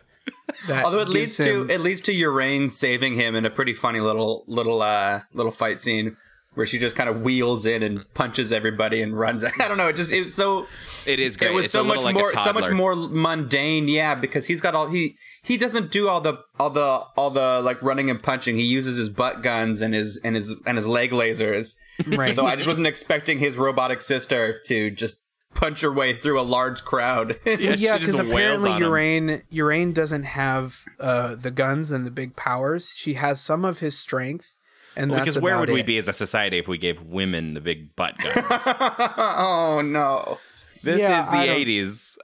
[SPEAKER 1] That
[SPEAKER 3] Although it leads
[SPEAKER 1] him-
[SPEAKER 3] to it leads to Uraine saving him in a pretty funny little little uh little fight scene where she just kind of wheels in and punches everybody and runs. I don't know. It just it was so
[SPEAKER 2] It is great.
[SPEAKER 3] it was
[SPEAKER 2] It's
[SPEAKER 3] so much
[SPEAKER 2] like
[SPEAKER 3] more so much more mundane yeah because he's got all he he doesn't do all the all the all the like running and punching he uses his butt guns and his and his and his leg lasers
[SPEAKER 1] Right.
[SPEAKER 3] so i just wasn't expecting his robotic sister to just punch her way through a large crowd
[SPEAKER 2] Yeah,
[SPEAKER 1] yeah, because
[SPEAKER 2] wails
[SPEAKER 1] apparently
[SPEAKER 2] on him.
[SPEAKER 1] Urain Urain doesn't have uh, the guns and the big powers. She has some of his strength, and
[SPEAKER 2] Well,
[SPEAKER 1] that's
[SPEAKER 2] because where
[SPEAKER 1] about
[SPEAKER 2] would we be as a society if we gave women the big butt guns?
[SPEAKER 3] oh no
[SPEAKER 2] This
[SPEAKER 1] Yeah,
[SPEAKER 2] is the
[SPEAKER 1] I
[SPEAKER 2] 80s.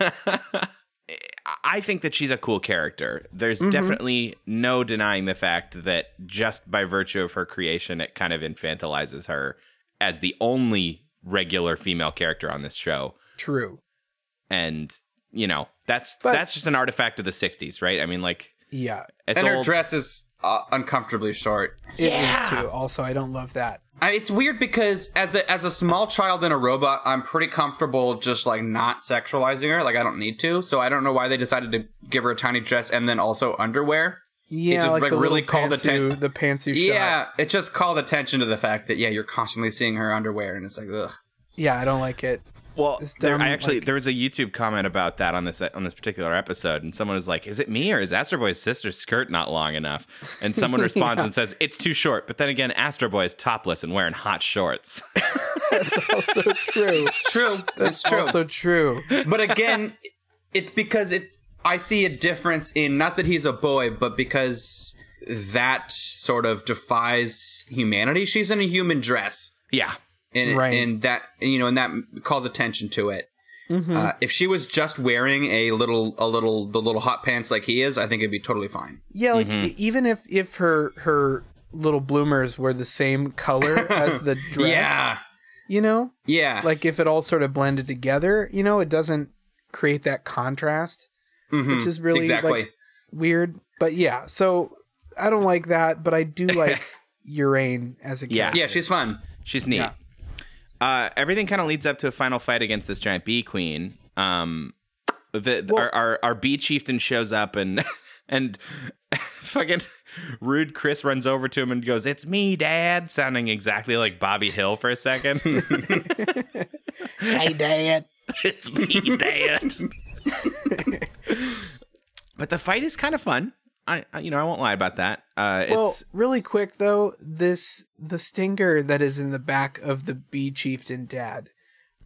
[SPEAKER 2] I think that she's a cool character. There's
[SPEAKER 1] Mm-hmm.
[SPEAKER 2] definitely no denying the fact that just by virtue of her creation, it kind of infantilizes her as the only regular female character on this show.
[SPEAKER 1] True.
[SPEAKER 2] And, you know, that's
[SPEAKER 1] But-
[SPEAKER 2] that's just an artifact of the 60s, right? I mean, like,
[SPEAKER 1] Yeah,
[SPEAKER 2] it's
[SPEAKER 3] and her
[SPEAKER 2] old.
[SPEAKER 3] dress is uh, uncomfortably short
[SPEAKER 1] it is too. Also, I don't love that.
[SPEAKER 3] I, it's weird because as a as a small child and a robot, I'm pretty comfortable just like not sexualizing her. Like I don't need to. So I don't know why they decided to give her a tiny dress and then also underwear.
[SPEAKER 1] Yeah,
[SPEAKER 3] just,
[SPEAKER 1] like,
[SPEAKER 3] like,
[SPEAKER 1] the
[SPEAKER 3] really called
[SPEAKER 1] pantsu,
[SPEAKER 3] atten-
[SPEAKER 1] the pantsu
[SPEAKER 3] Yeah,
[SPEAKER 1] shot.
[SPEAKER 3] it just called attention to the fact that yeah, you're constantly seeing her underwear, and it's like ugh.
[SPEAKER 1] Yeah, I don't like it.
[SPEAKER 2] Well, there, I actually
[SPEAKER 1] like-
[SPEAKER 2] there was a YouTube comment about that on this on this particular episode, and someone was like, "Is it me or is Astro Boy's sister's skirt not long enough?" And someone responds
[SPEAKER 1] Yeah.
[SPEAKER 2] and says, "It's too short." But then again, Astro Boy is topless and wearing hot shorts.
[SPEAKER 1] That's also true.
[SPEAKER 3] It's true. It's true.
[SPEAKER 1] also true.
[SPEAKER 3] but again, it's because it's I see a difference in not that he's a boy, but because that sort of defies humanity. She's in a human dress.
[SPEAKER 2] yeah,
[SPEAKER 3] and
[SPEAKER 1] Right.
[SPEAKER 3] and that you know and that calls attention to it. Uh, if she was just wearing a little a little the little hot pants like he is, I think it'd be totally fine.
[SPEAKER 1] Yeah, like
[SPEAKER 2] Mm-hmm.
[SPEAKER 1] even if if her her little bloomers were the same color as the dress,
[SPEAKER 3] Yeah,
[SPEAKER 1] you know,
[SPEAKER 3] yeah,
[SPEAKER 1] like if it all sort of blended together, you know, it doesn't create that contrast,
[SPEAKER 3] Mhm.
[SPEAKER 1] which is really
[SPEAKER 3] exactly.
[SPEAKER 1] like, weird. But yeah, so I don't like that, but I do like Urain as a
[SPEAKER 2] Yeah.
[SPEAKER 1] character.
[SPEAKER 3] yeah, she's fun.
[SPEAKER 2] she's neat.
[SPEAKER 1] Yeah.
[SPEAKER 2] Uh, everything kind of leads up to a final fight against this giant bee queen. Um, the
[SPEAKER 1] Well-
[SPEAKER 2] our, our our bee chieftain shows up and and fucking rude Chris runs over to him and goes, "It's me, Dad," sounding exactly like Bobby Hill for a second.
[SPEAKER 1] Hey, Dad.
[SPEAKER 2] it's me, Dad. but the fight is kind of fun. I, I you know I won't lie about that. Uh,
[SPEAKER 1] Well,
[SPEAKER 2] it's
[SPEAKER 1] really quick though, this the stinger that is in the back of the bee chieftain dad,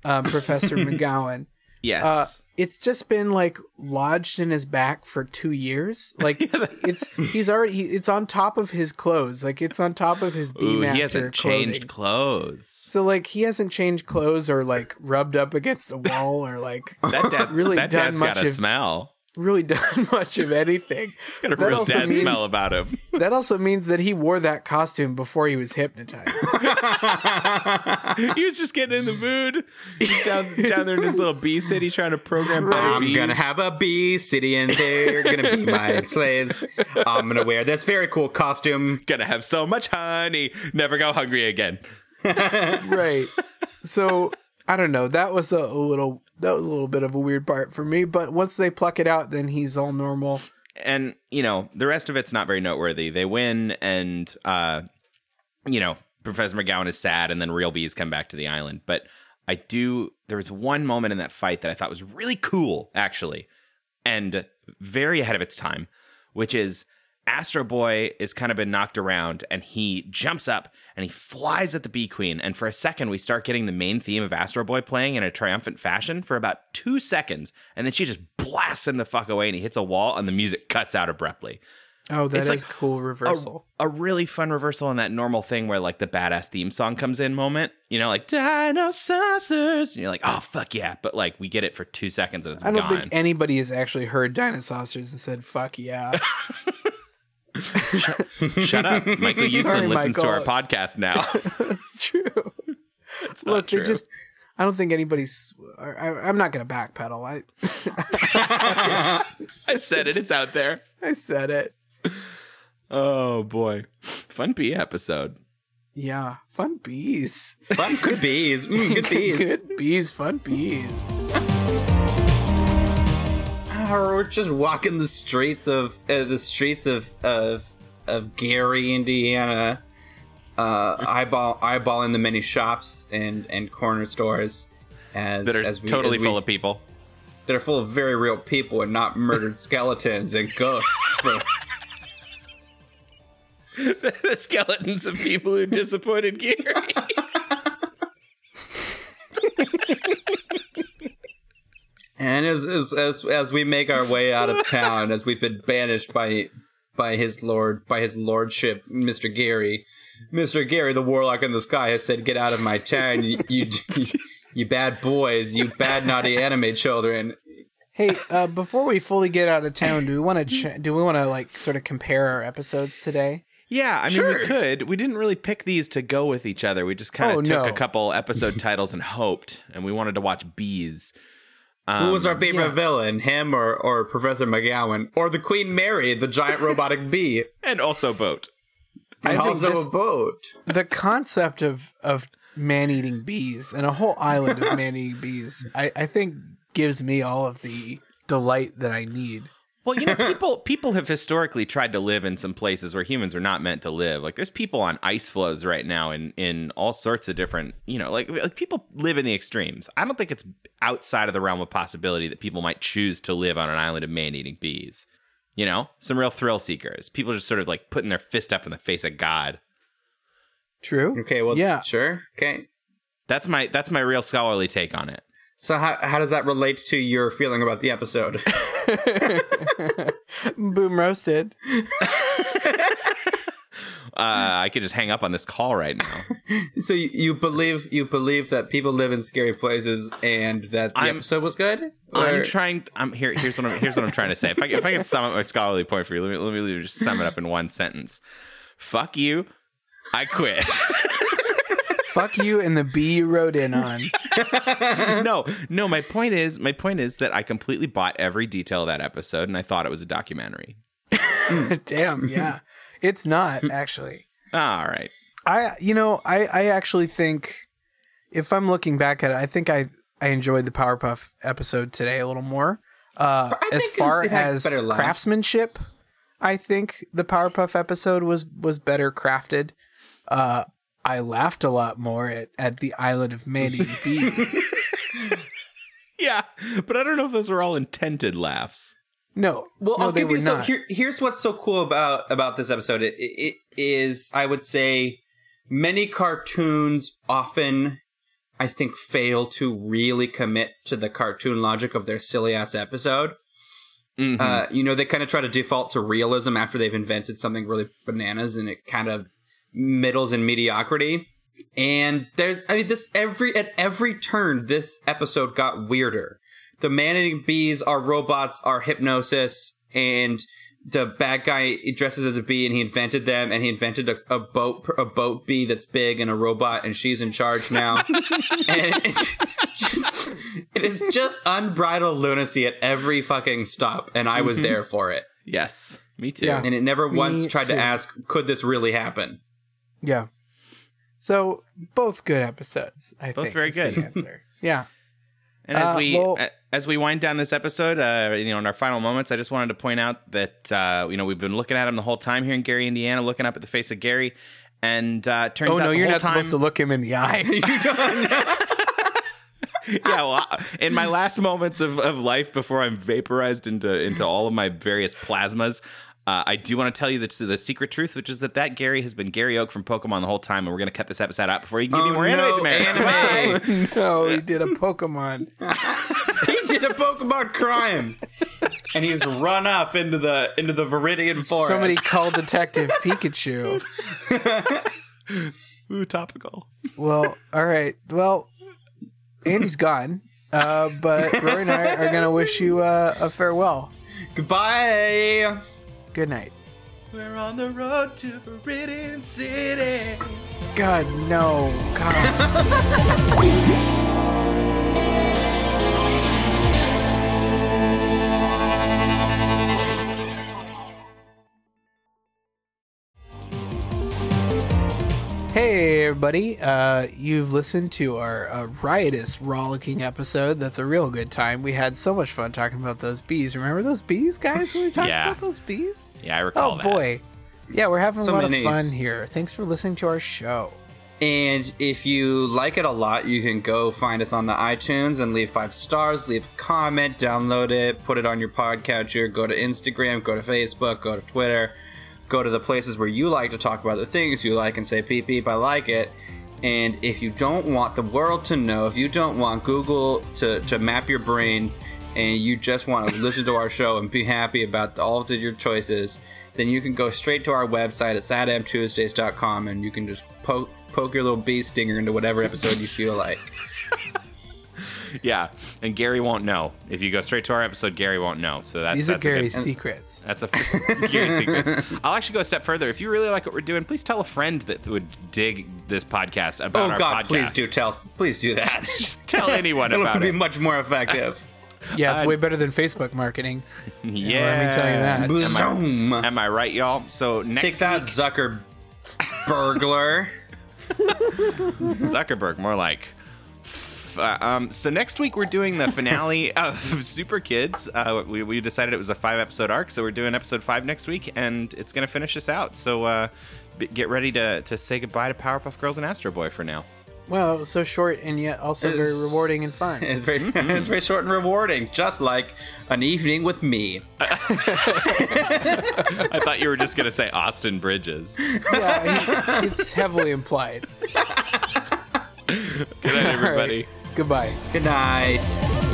[SPEAKER 1] um, Professor McGowan.
[SPEAKER 2] yes.
[SPEAKER 1] Uh, it's just been like lodged in his back for two years. Like it's he's already he, it's on top of his clothes. Like it's on top of his
[SPEAKER 2] Ooh,
[SPEAKER 1] Beemaster
[SPEAKER 2] he hasn't
[SPEAKER 1] clothing.
[SPEAKER 2] changed clothes.
[SPEAKER 1] so like he hasn't changed clothes or like rubbed up against a wall or like
[SPEAKER 2] That dad
[SPEAKER 1] Really
[SPEAKER 2] that
[SPEAKER 1] done
[SPEAKER 2] dad's got
[SPEAKER 1] much
[SPEAKER 2] a
[SPEAKER 1] of-
[SPEAKER 2] smell.
[SPEAKER 1] Really done much of anything.
[SPEAKER 2] He's got a
[SPEAKER 1] That
[SPEAKER 2] real
[SPEAKER 1] also
[SPEAKER 2] dad
[SPEAKER 1] means-
[SPEAKER 2] smell about him.
[SPEAKER 1] That also means that he wore that costume before he was hypnotized.
[SPEAKER 2] he was just getting in the mood. He's down down there in his little bee city trying to program better
[SPEAKER 3] I'm
[SPEAKER 2] bees.
[SPEAKER 3] gonna have a bee city, and they're gonna be my slaves. I'm gonna wear this very cool costume.
[SPEAKER 2] gonna have so much honey, never go hungry again.
[SPEAKER 1] right. So I don't know. That was a, a little that was a little bit of a weird part for me. But once they pluck it out, then he's all normal.
[SPEAKER 2] and you know the rest of it's not very noteworthy. They win, and uh, you know Professor McGowan is sad, and then real bees come back to the island. But I do. There was one moment in that fight that I thought was really cool, actually, and very ahead of its time, which is Astro Boy is kind of been knocked around, and he jumps up and he flies at the Bee Queen. And for a second, we start getting the main theme of Astro Boy playing in a triumphant fashion for about two seconds, and then she just blasts him the fuck away, and he hits a wall, and the music cuts out abruptly.
[SPEAKER 1] Oh, that
[SPEAKER 2] It's
[SPEAKER 1] is
[SPEAKER 2] like
[SPEAKER 1] cool reversal.
[SPEAKER 2] A really fun reversal in that normal thing where like the badass theme song comes in moment, you know, like dinosaurs, and you're like, oh fuck yeah, but like we get it for two seconds and it's
[SPEAKER 1] I don't
[SPEAKER 2] gone.
[SPEAKER 1] think anybody has actually heard dinosaurs and said "fuck yeah."
[SPEAKER 2] Shut up, Michael Houston
[SPEAKER 1] Sorry,
[SPEAKER 2] listens to our podcast now.
[SPEAKER 1] That's true.
[SPEAKER 2] It's
[SPEAKER 1] Look, they just. I don't think anybody's. I, I'm not gonna backpedal. I
[SPEAKER 2] I said it. It's out there.
[SPEAKER 1] I said it.
[SPEAKER 2] Oh boy, fun bee episode.
[SPEAKER 1] Yeah, fun bees.
[SPEAKER 3] Fun, good bees, Mm, good bees.
[SPEAKER 1] Good bees, fun bees.
[SPEAKER 3] We're just walking the streets of uh, the streets of of of Gary, Indiana, uh, eyeball eyeballing the many shops and and corner stores as
[SPEAKER 2] that are
[SPEAKER 3] as we,
[SPEAKER 2] totally
[SPEAKER 3] as we-
[SPEAKER 2] full of people.
[SPEAKER 3] that are full of very real people and not murdered skeletons and ghosts.
[SPEAKER 2] The skeletons of people who disappointed Gary.
[SPEAKER 3] and as, as as as we make our way out of town, as we've been banished by by his lord by his lordship, Mister Gary, Mister Gary, the warlock in the sky, has said, "Get out of my town, you." you You bad boys, you bad naughty anime children.
[SPEAKER 1] Hey, uh, before we fully get out of town, do we want to ch- do we want to like sort of compare our episodes today?
[SPEAKER 2] Yeah, I mean,
[SPEAKER 3] Sure.
[SPEAKER 2] we could. We didn't really pick these to go with each other. We just kind of
[SPEAKER 1] Oh,
[SPEAKER 2] took
[SPEAKER 1] no.
[SPEAKER 2] a couple episode titles and hoped, and we wanted to watch Bees. Um,
[SPEAKER 3] Who was our favorite
[SPEAKER 1] yeah.
[SPEAKER 3] villain, him or, or Professor McGowan, or the Queen Mary, the giant robotic bee,
[SPEAKER 2] and also Boat.
[SPEAKER 3] and
[SPEAKER 1] I think
[SPEAKER 3] also
[SPEAKER 1] just-
[SPEAKER 3] a boat?
[SPEAKER 1] The concept of of man eating bees and a whole island of man eating bees, I, I think gives me all of the delight that I need.
[SPEAKER 2] Well, you know, people people have historically tried to live in some places where humans are not meant to live. Like, there's people on ice floes right now in in all sorts of different, you know, like, like people live in the extremes. I don't think it's outside of the realm of possibility that people might choose to live on an island of man-eating bees. You know, some real thrill seekers. People just sort of like putting their fist up in the face of God.
[SPEAKER 1] True.
[SPEAKER 3] Okay, well,
[SPEAKER 1] yeah.
[SPEAKER 3] sure. Okay.
[SPEAKER 2] That's my that's my real scholarly take on it.
[SPEAKER 3] So how, how does that relate to your feeling about the episode?
[SPEAKER 1] Boom roasted.
[SPEAKER 2] Uh, I could just hang up on this call right now.
[SPEAKER 3] so you, you believe you believe that people live in scary places and that the
[SPEAKER 2] I'm-
[SPEAKER 3] episode was good?
[SPEAKER 2] I'm trying. I'm here. Here's what I'm. Here's what I'm trying to say. If I if I can sum up my scholarly point for you, let me let me just sum it up in one sentence. Fuck you. I quit.
[SPEAKER 1] Fuck you and the bee you rode in on.
[SPEAKER 2] no, no. My point is, my point is that I completely bought every detail of that episode, and I thought it was a documentary.
[SPEAKER 1] Damn, yeah. It's not actually.
[SPEAKER 2] All right.
[SPEAKER 1] I you know, I I actually think if I'm looking back at it, I think I I enjoyed the Powerpuff episode today a little more. Uh as far
[SPEAKER 3] it had
[SPEAKER 1] as
[SPEAKER 3] better
[SPEAKER 1] craftsmanship, I think the Powerpuff episode was was better crafted. Uh I laughed a lot more at, at the island of man-eating bees.
[SPEAKER 2] Yeah, but I don't know if those were all intended laughs.
[SPEAKER 1] No,
[SPEAKER 3] Well,
[SPEAKER 1] no,
[SPEAKER 3] I'll
[SPEAKER 1] they
[SPEAKER 3] give
[SPEAKER 1] were
[SPEAKER 3] you. So here, here's what's so cool about about this episode. It, it, it is, I would say, many cartoons often, I think, fail to really commit to the cartoon logic of their silly ass episode.
[SPEAKER 2] Mhm.
[SPEAKER 3] Uh, you know, they kind of try to default to realism after they've invented something really bananas, and it kind of middles and mediocrity. And there's, I mean, this every at every turn, this episode got weirder. The man-eating bees are robots, are hypnosis, and the bad guy dresses as a bee, and he invented them, and he invented a, a boat, a boat bee that's big and a robot, and she's in charge now. and it just, it is just unbridled lunacy at every fucking stop, and I was mm-hmm. there for it.
[SPEAKER 2] yes, me too.
[SPEAKER 1] Yeah.
[SPEAKER 3] And it never once
[SPEAKER 1] Me
[SPEAKER 3] tried
[SPEAKER 1] too.
[SPEAKER 3] to ask, could this really happen?
[SPEAKER 1] Yeah. So both good episodes. I
[SPEAKER 2] Both
[SPEAKER 1] think
[SPEAKER 2] very good.
[SPEAKER 1] answer. yeah.
[SPEAKER 2] And as
[SPEAKER 1] Uh,
[SPEAKER 2] we
[SPEAKER 1] well-
[SPEAKER 2] as we wind down this episode, uh, you know, in our final moments, I just wanted to point out that uh, you know we've been looking at him the whole time here in Gary, Indiana, looking up at the face of Gary, and uh, turns
[SPEAKER 1] Oh
[SPEAKER 2] out
[SPEAKER 1] no,
[SPEAKER 2] the
[SPEAKER 1] you're not
[SPEAKER 2] time,
[SPEAKER 1] supposed to look him in the eye.
[SPEAKER 2] yeah, well, in my last moments of, of life before I'm vaporized into into all of my various plasmas, uh, I do want to tell you the, the secret truth, which is that that Gary has been Gary Oak from Pokemon the whole time, and we're going to cut this episode out before you can give
[SPEAKER 3] Oh,
[SPEAKER 2] me more
[SPEAKER 3] no,
[SPEAKER 2] anime demerits.
[SPEAKER 3] anime.
[SPEAKER 1] no, he did a Pokemon.
[SPEAKER 3] he did a Pokemon crime, and he's run off into the into the Viridian forest.
[SPEAKER 1] Somebody call Detective Pikachu.
[SPEAKER 2] Ooh, topical.
[SPEAKER 1] Well, all right. Well, Andy's gone, uh, but Rory and I are gonna wish you uh, a farewell.
[SPEAKER 3] Goodbye.
[SPEAKER 1] Good night.
[SPEAKER 2] We're on the road to Viridian City.
[SPEAKER 1] God, no. God. Hey everybody, uh, you've listened to our uh, riotous, rollicking episode. That's a real good time. We had so much fun talking about those bees. Remember those bees, guys? When we talked
[SPEAKER 2] Yeah.
[SPEAKER 1] about those bees?
[SPEAKER 2] Yeah, I recall
[SPEAKER 1] Oh
[SPEAKER 2] that.
[SPEAKER 1] boy. Yeah, we're having
[SPEAKER 3] So
[SPEAKER 1] a lot
[SPEAKER 3] many
[SPEAKER 1] of fun here. Thanks for listening to our show.
[SPEAKER 3] And if you like it a lot, you can go find us on the iTunes and leave five stars, leave a comment, download it, put it on your podcatcher, go to Instagram, go to Facebook, go to Twitter, go to the places where you like to talk about the things you like and say, beep, beep, I like it. And if you don't want the world to know, if you don't want Google to, to map your brain, and you just want to listen to our show and be happy about all of your choices, then you can go straight to our website at sadamtuesdays.com and you can just poke poke your little bee stinger into whatever episode you feel like.
[SPEAKER 2] Yeah, and Gary won't know. If you go straight to our episode, Gary won't know. So that's
[SPEAKER 1] These are
[SPEAKER 2] that's a good-
[SPEAKER 1] Gary's secrets.
[SPEAKER 2] That's a Gary's secret. I'll actually go a step further. If you really like what we're doing, please tell a friend that would dig this podcast about
[SPEAKER 3] Oh
[SPEAKER 2] our
[SPEAKER 3] God,
[SPEAKER 2] podcast.
[SPEAKER 3] please do tell please do that.
[SPEAKER 2] Just tell anyone about
[SPEAKER 3] It'll
[SPEAKER 2] about
[SPEAKER 3] be
[SPEAKER 2] it.
[SPEAKER 3] much more effective.
[SPEAKER 1] Yeah, it's
[SPEAKER 2] I-
[SPEAKER 1] way better than Facebook marketing.
[SPEAKER 2] Yeah,
[SPEAKER 1] let me tell you that.
[SPEAKER 3] Boom.
[SPEAKER 2] Am I right, y'all? So next
[SPEAKER 3] Take that,
[SPEAKER 2] week,
[SPEAKER 3] Zucker burglar.
[SPEAKER 2] Zuckerberg, more like. F- uh, um, so next week we're doing the finale of Super Kids. Uh, we, we decided it was a five episode arc, so we're doing episode five next week, and it's gonna finish us out. So uh, b- get ready to to say goodbye to Powerpuff Girls and Astro Boy for now.
[SPEAKER 1] Well, it was so short and yet also very rewarding and fun.
[SPEAKER 3] It's very, it's very short and rewarding, just like an evening with me.
[SPEAKER 2] I thought you were just gonna say Austin Bridges.
[SPEAKER 1] yeah, it's heavily implied.
[SPEAKER 2] Good night, everybody.
[SPEAKER 1] Goodbye.
[SPEAKER 3] Good night.